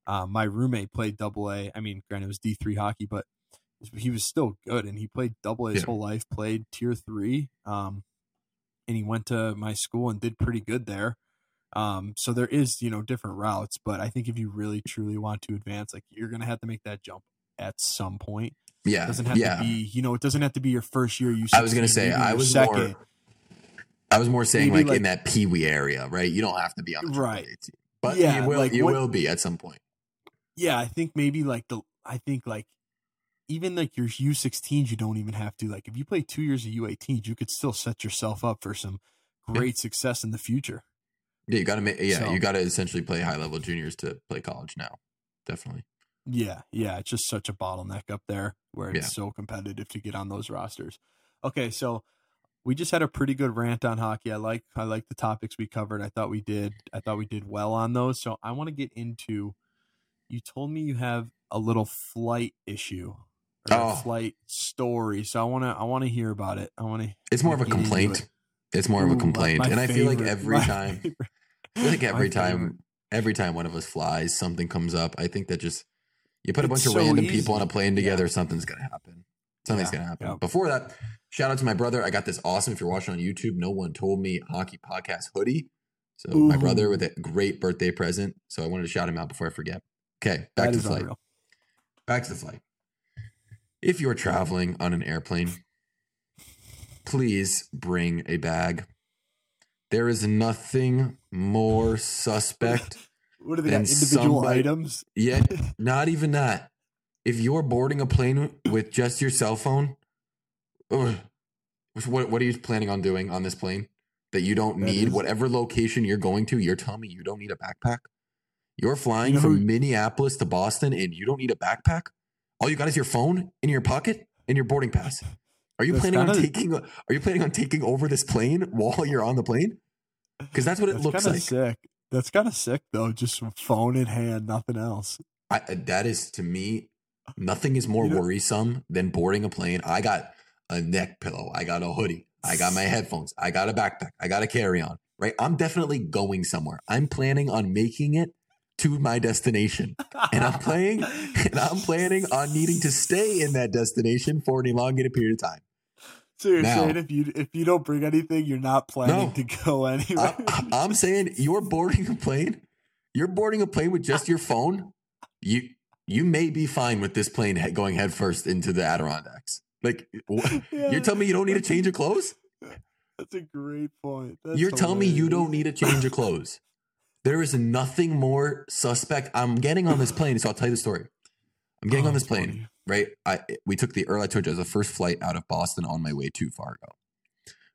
Uh, my roommate played double A. I mean, granted, it was D three hockey, but he was still good, and he played double A his Yeah. whole life. Played tier three, um, and he went to my school and did pretty good there. Um, so there is, you know, different routes, but I think if you really truly want to advance, like you're gonna have to make that jump at some point. It Yeah, doesn't have yeah. to be, you know, it doesn't have to be your first year. You, I was gonna say I was more. I was more saying like, like- in that pee wee area, right? You don't have to be on the Right. Team, but Yeah, you will. like you what- will be at some point. yeah, I think maybe like the I think like even like your U sixteens, you don't even have to like if you play two years of U eighteens, you could still set yourself up for some great success in the future. Yeah, you got to make. Yeah, So- you got to essentially play high level juniors to play college now. Definitely. Yeah, yeah, it's just such a bottleneck up there where it's Yeah. so competitive to get on those rosters. Okay, so we just had a pretty good rant on hockey. I like I like the topics we covered. I thought we did I thought we did well on those. So I want to get into you told me you have a little flight issue or Oh. a flight story. So I want to I want to hear about it. I want to It's more of a complaint. it. It's more of a complaint, and I feel like every time, I feel like every time, every time one of us flies, something comes up. I think that just you put a bunch of so random easy. people on a plane Yeah. together, something's gonna happen. Something's Yeah, gonna happen. yeah. Before that, shout out to my brother. I got this awesome. If you're watching on YouTube, no one told me hockey podcast hoodie. So my brother with a great birthday present. So I wanted to shout him out before I forget. Okay, back that to the flight. unreal. Back to the flight. If you're traveling on an airplane, please bring a bag. There is nothing more suspect What are they Individual somebody- items? Yeah, not even that. If you're boarding a plane with just your cell phone, ugh, what, what are you planning on doing on this plane? That you don't That need is- whatever location you're going to, you're telling me you don't need a backpack? You're flying know from who- Minneapolis to Boston and you don't need a backpack? All you got is your phone in your pocket and your boarding pass. Are you That's planning on kinda- taking are you planning on taking over this plane while you're on the plane? Because that's what it That's looks like. sick. That's kind of sick though. Just phone in hand, nothing else. I, uh, that is to me, nothing is more You know- worrisome than boarding a plane. I got a neck pillow. I got a hoodie. I got my headphones. I got a backpack. I got a carry on. Right. I'm definitely going somewhere. I'm planning on making it to my destination. And I'm playing and I'm planning on needing to stay in that destination for an elongated period of time. So you're Now- saying if you if you don't bring anything, you're not planning No. to go anywhere. I, I'm saying you're boarding a plane. You're boarding a plane with just your phone. You you may be fine with this plane going headfirst into the Adirondacks. Like Yeah. you're telling me you don't need a change of clothes? That's a great point. That's you're telling me you don't need a change of clothes. There is nothing more suspect. I'm getting on this plane, so I'll tell you the story. I'm getting Oh, on this plane. Right? I we took the early. I told you was the first flight out of Boston on my way to Fargo,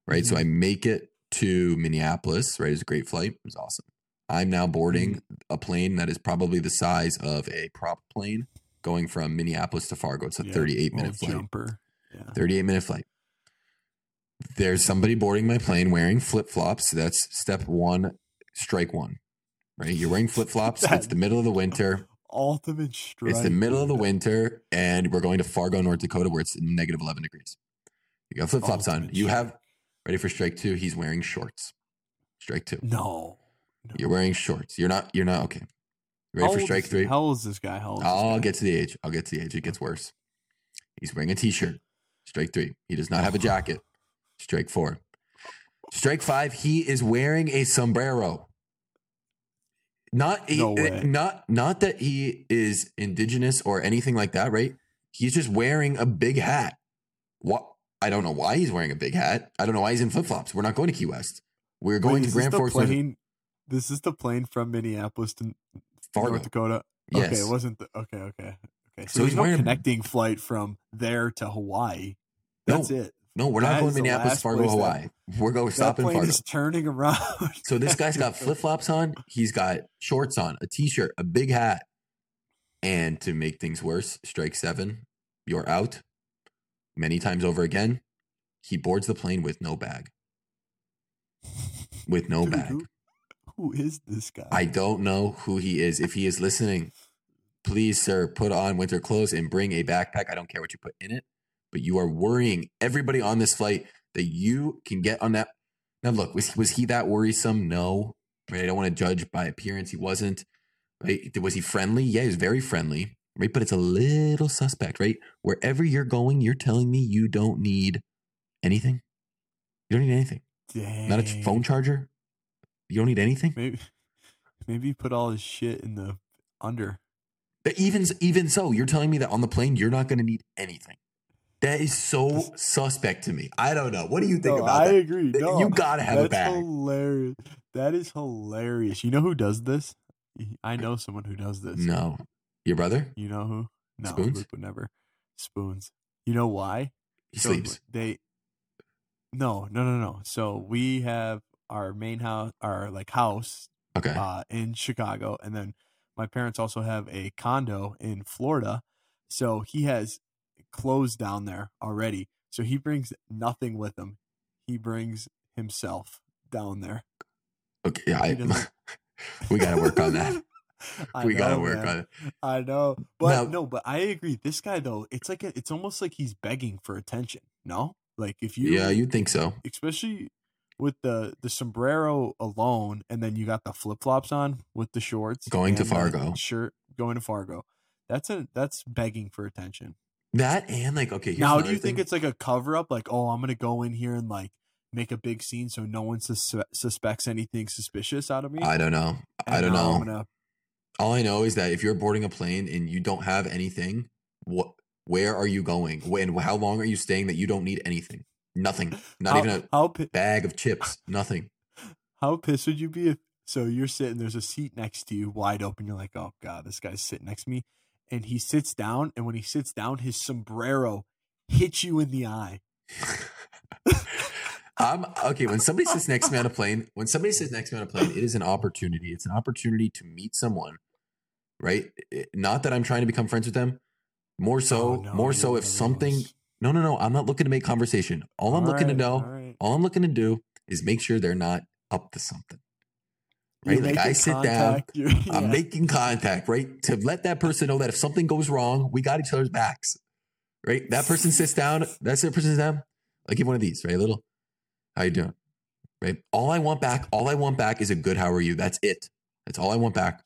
right? So Mhm. I make it to Minneapolis. Right, it was a great flight. It was awesome. I'm now boarding Mm-hmm. a plane that is probably the size of a prop plane going from Minneapolis to Fargo. It's a Yeah, 38 minute flight. jumper. Yeah. 38 minute flight. There's somebody boarding my plane wearing flip flops. That's step one, strike one. Right? You're wearing flip flops. It's the middle of the winter. Ultimate strike. It's the middle of the winter, and we're going to Fargo, North Dakota, where it's negative 11 degrees. You got flip oh, flops on. You have, ready for strike two? He's wearing shorts. Strike two. No. no. You're wearing shorts. You're not, you're not, okay. Ready How for strike is- three? How old is this guy? How old I'll guy? get to the age. I'll get to the age. It gets worse. He's wearing a t-shirt. Strike three. He does not have a jacket. Strike four. Strike five. He is wearing a sombrero. Not No he- way. Eh, not not that he is indigenous or anything like that, right? He's just wearing a big hat. What? I don't know why he's wearing a big hat. I don't know why he's in flip flops. We're not going to Key West. We're going Wait, to Grand Forks, plane. This is the plane from Minneapolis to Fargo. North Dakota. Okay, it wasn't. The, okay, okay, okay. So, So he's no wearing- connecting flight from there to Hawaii. No, That's it. No, we're not That going to Minneapolis, Fargo, place that- Hawaii. We're going That stop in Fargo. is turning around. So this guy's got flip flops on. He's got shorts on, a t shirt, a big hat. And to make things worse, strike seven, you're out. Many times over again, he boards the plane with no bag. With no Dude, bag. Who, who is this guy? I don't know who he is. If he is listening, please, sir, put on winter clothes and bring a backpack. I don't care what you put in it, but you are worrying everybody on this flight that you can get on that. Now, look, was was he that worrisome? No, right. I don't want to judge by appearance. He wasn't. Right? Was he friendly? Yeah, he was very friendly. Right, but it's a little suspect, right? Wherever you're going, you're telling me you don't need anything. You don't need anything. Dang. Not a phone charger. You don't need anything. Maybe, maybe he put all his shit in the under. But even even so, you're telling me that on the plane you're not going to need anything. That is so suspect to me. I don't know. What do you think No, about I that? agree. No, you gotta have a bag. hilarious. That is hilarious. You know who does this? I know someone who does this. No, your brother You know who? No, Spoons? Would never. Spoons. You know why? he So sleeps. They. No, no, no, no. So we have our main house, our like house, Okay, uh, in Chicago, and then my parents also have a condo in Florida. So he has clothes down there already. So he brings nothing with him. He brings himself down there. okay. Yeah, I, we got to work on that. We got to work man. on it. I know, but Now- no, but I agree. This guy though, it's like a, it's almost like he's begging for attention. No, like if you, yeah, you think so? especially with the the sombrero alone, and then you got the flip flops on with the shorts, Going to Fargo. shirt, going to Fargo. That's a that's begging for attention. That and like okay. Here's now, do you think it's like a cover up? Like, oh, I'm gonna go in here and like make a big scene so no one sus- suspects anything suspicious out of me. I don't know. I don't know. Gonna All I know is that if you're boarding a plane and you don't have anything, what? Where are you going? When? How long are you staying that you don't need anything? Nothing. Not how, even a how pi- bag of chips. Nothing. How pissed would you be if so you're sitting there's a seat next to you wide open you're like oh god this guy's sitting next to me and he sits down and when he sits down his sombrero hits you in the eye. I'm okay. When somebody sits next to me on a plane, when somebody sits next to me on a plane, it is an opportunity. It's an opportunity to meet someone, right? It- not that I'm trying to become friends with them. More so, Oh, no, more so if something. No, no, no. I'm not looking to make conversation. All I'm All looking to know, all right. all I'm looking to do, is make sure they're not up to something. You're Right? Like I sit down, yeah. I'm making contact, right? To let that person know that if something goes wrong, we got each other's backs. Right? That person sits down, that's the person sits down. I give one of these, right? Little, how you doing? Right? All I want back, all I want back is a good how are you? That's it. That's all I want back.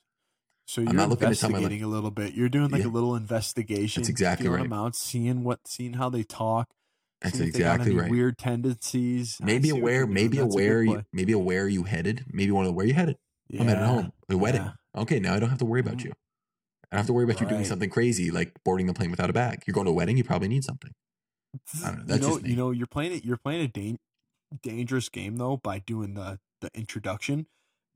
So I'm you're not looking to tell my investigating a little bit. You're doing like Yeah. a little investigation. That's exactly right. them out, seeing what, seeing how they talk. That's seeing if they got exactly right. Weird tendencies. Uh, maybe see what aware, maybe aware, you, maybe aware you headed. Maybe one of the where you headed. I'm at home. A wedding. yeah. Okay, now I don't have to worry about Mhm. you. I don't have to worry about you doing something crazy like boarding the plane without a bag. You're going to a wedding, you probably need something. I don't know. That's you know, just you know, you're playing it. You're playing a dan- dangerous game though by doing the the introduction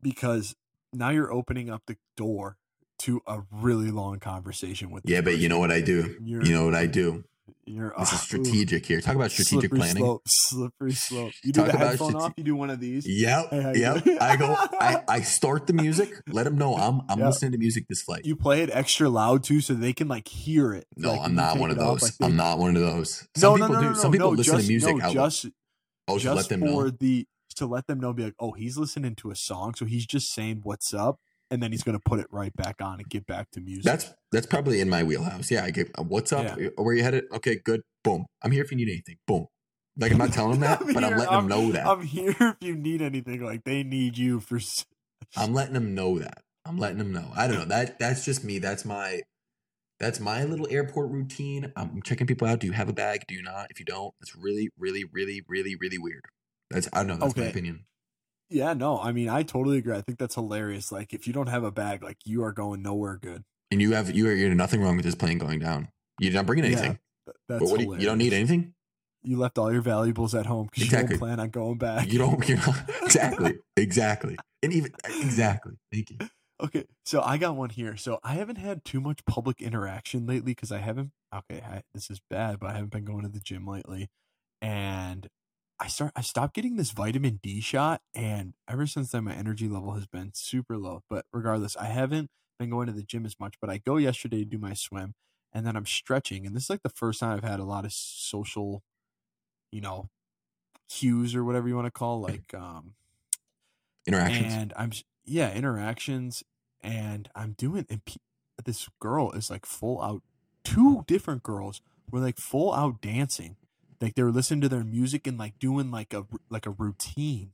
because now you're opening up the door to a really long conversation with. Yeah, but you know what I do? You're, You know what I do? You're This is ah, ooh, strategic here. Talk about strategic slippery planning. Slope, slippery slope. You do Talk the about headphone strate- off. You do one of these. Yep. How Yep. I go I, I start the music, let them know I'm I'm Yep. listening to music this flight. You play it extra loud too, so they can like hear it. no, Like, I'm not one of off, those. I I'm not one of those. No, Some no, people no, do. no, Some people no, listen just, to music no, just oh, just let them know. the to let them know, be like, oh, he's listening to a song, so he's just saying what's up, and then he's gonna put it right back on and get back to music. That's that's probably in my wheelhouse. Yeah, I get uh, what's up? Yeah. Where you headed? Okay, good. Boom. I'm here if you need anything. Boom. Like I'm not telling them that, but I'm here, letting them know that. I'm here if you need anything. Like they need you for. I'm letting them know that. I'm letting them know. I don't know. That that's just me. That's my that's my little airport routine. I'm checking people out. Do you have a bag? Do you not? If you don't, that's really, really, really, really, really weird. That's I don't know. That's my opinion. Yeah, no, I mean, I totally agree. I think that's hilarious. Like, if you don't have a bag, like you are going nowhere good. And you have you are you're nothing wrong with this plane going down. You're not bringing anything. Th- That's but what do you, you don't need anything. You left all your valuables at home because Exactly. you don't plan on going back. You don't. You're not exactly exactly. And even uh, exactly. Thank you. Okay, so I got one here. So I haven't had too much public interaction lately because I haven't. Okay, I, this is bad, but I haven't been going to the gym lately, and I start. I stopped getting this vitamin D shot, and ever since then, my energy level has been super low. But regardless, I haven't been going to the gym as much. But I go yesterday to do my swim, and then I'm stretching, and this is like the first time I've had a lot of social, you know, cues or whatever you want to call like um Interactions. and I'm yeah interactions, and I'm doing and pe- this girl is like full out. Two different girls were like full out dancing, like they were listening to their music and like doing like a like a routine.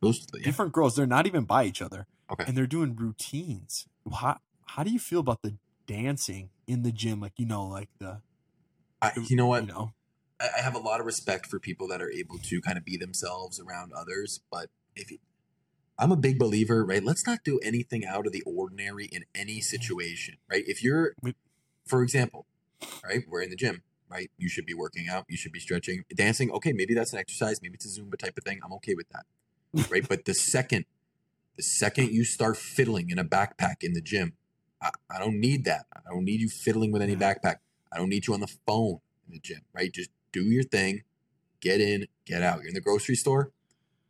Those yeah. Different girls, they're not even by each other, Okay. and they're doing routines. How how do you feel about the dancing in the gym? Like you know, like the I, you know what? you know, I I have a lot of respect for people that are able to kind of be themselves around others. But if you, I'm a big believer, right? Let's not do anything out of the ordinary in any situation, right? If you're, for example, right, we're in the gym, right? You should be working out, you should be stretching, dancing. Okay, maybe that's an exercise, maybe it's a Zumba type of thing. I'm okay with that, right? but the second, the second you start fiddling in a backpack in the gym, I, I don't need that. I don't need you fiddling with any backpack. I don't need you on the phone in the gym, right? Just do your thing, get in, get out. You're in the grocery store.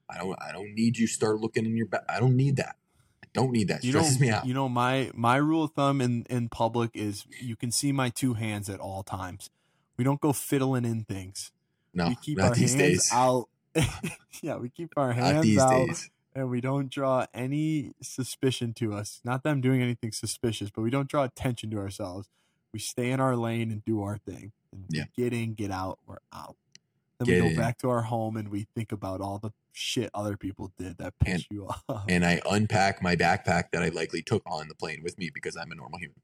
I don't I don't need you start looking in your back. I don't need that. I don't need that. It you know, stresses me out. you know my my rule of thumb in in public is you can see my two hands at all times. We don't go fiddling in things. no, we keep not our these hands days. out. yeah, we keep our hands these out, days. and we don't draw any suspicion to us. Not them doing anything suspicious, but we don't draw attention to ourselves. We stay in our lane and do our thing. And Yeah. get in, get out, we're out. Then Get we go in. back to our home and we think about all the shit other people did that pissed you off. And I unpack my backpack that I likely took on the plane with me because I'm a normal human.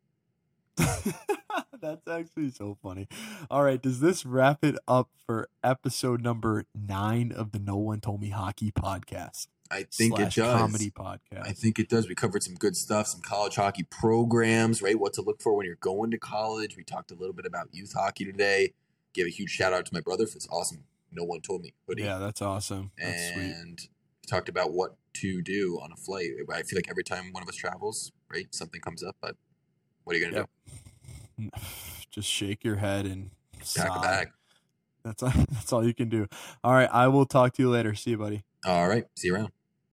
That's actually so funny. All right, does this wrap it up for episode number nine of the No One Told Me Hockey podcast? I think it does. comedy podcast. I think it does. We covered some good stuff, some college hockey programs, right? What to look for when you're going to college. We talked a little bit about youth hockey today. Give a huge shout out to my brother for this awesome No One Told Me hoodie. yeah, that's awesome. That's and we talked about what to do on a flight. I feel like every time one of us travels, right, something comes up. But what are you gonna Yep. Just shake your head and do? Pack a bag. That's all, that's all you can do. All right, I will talk to you later. See you, buddy. All right. See you around.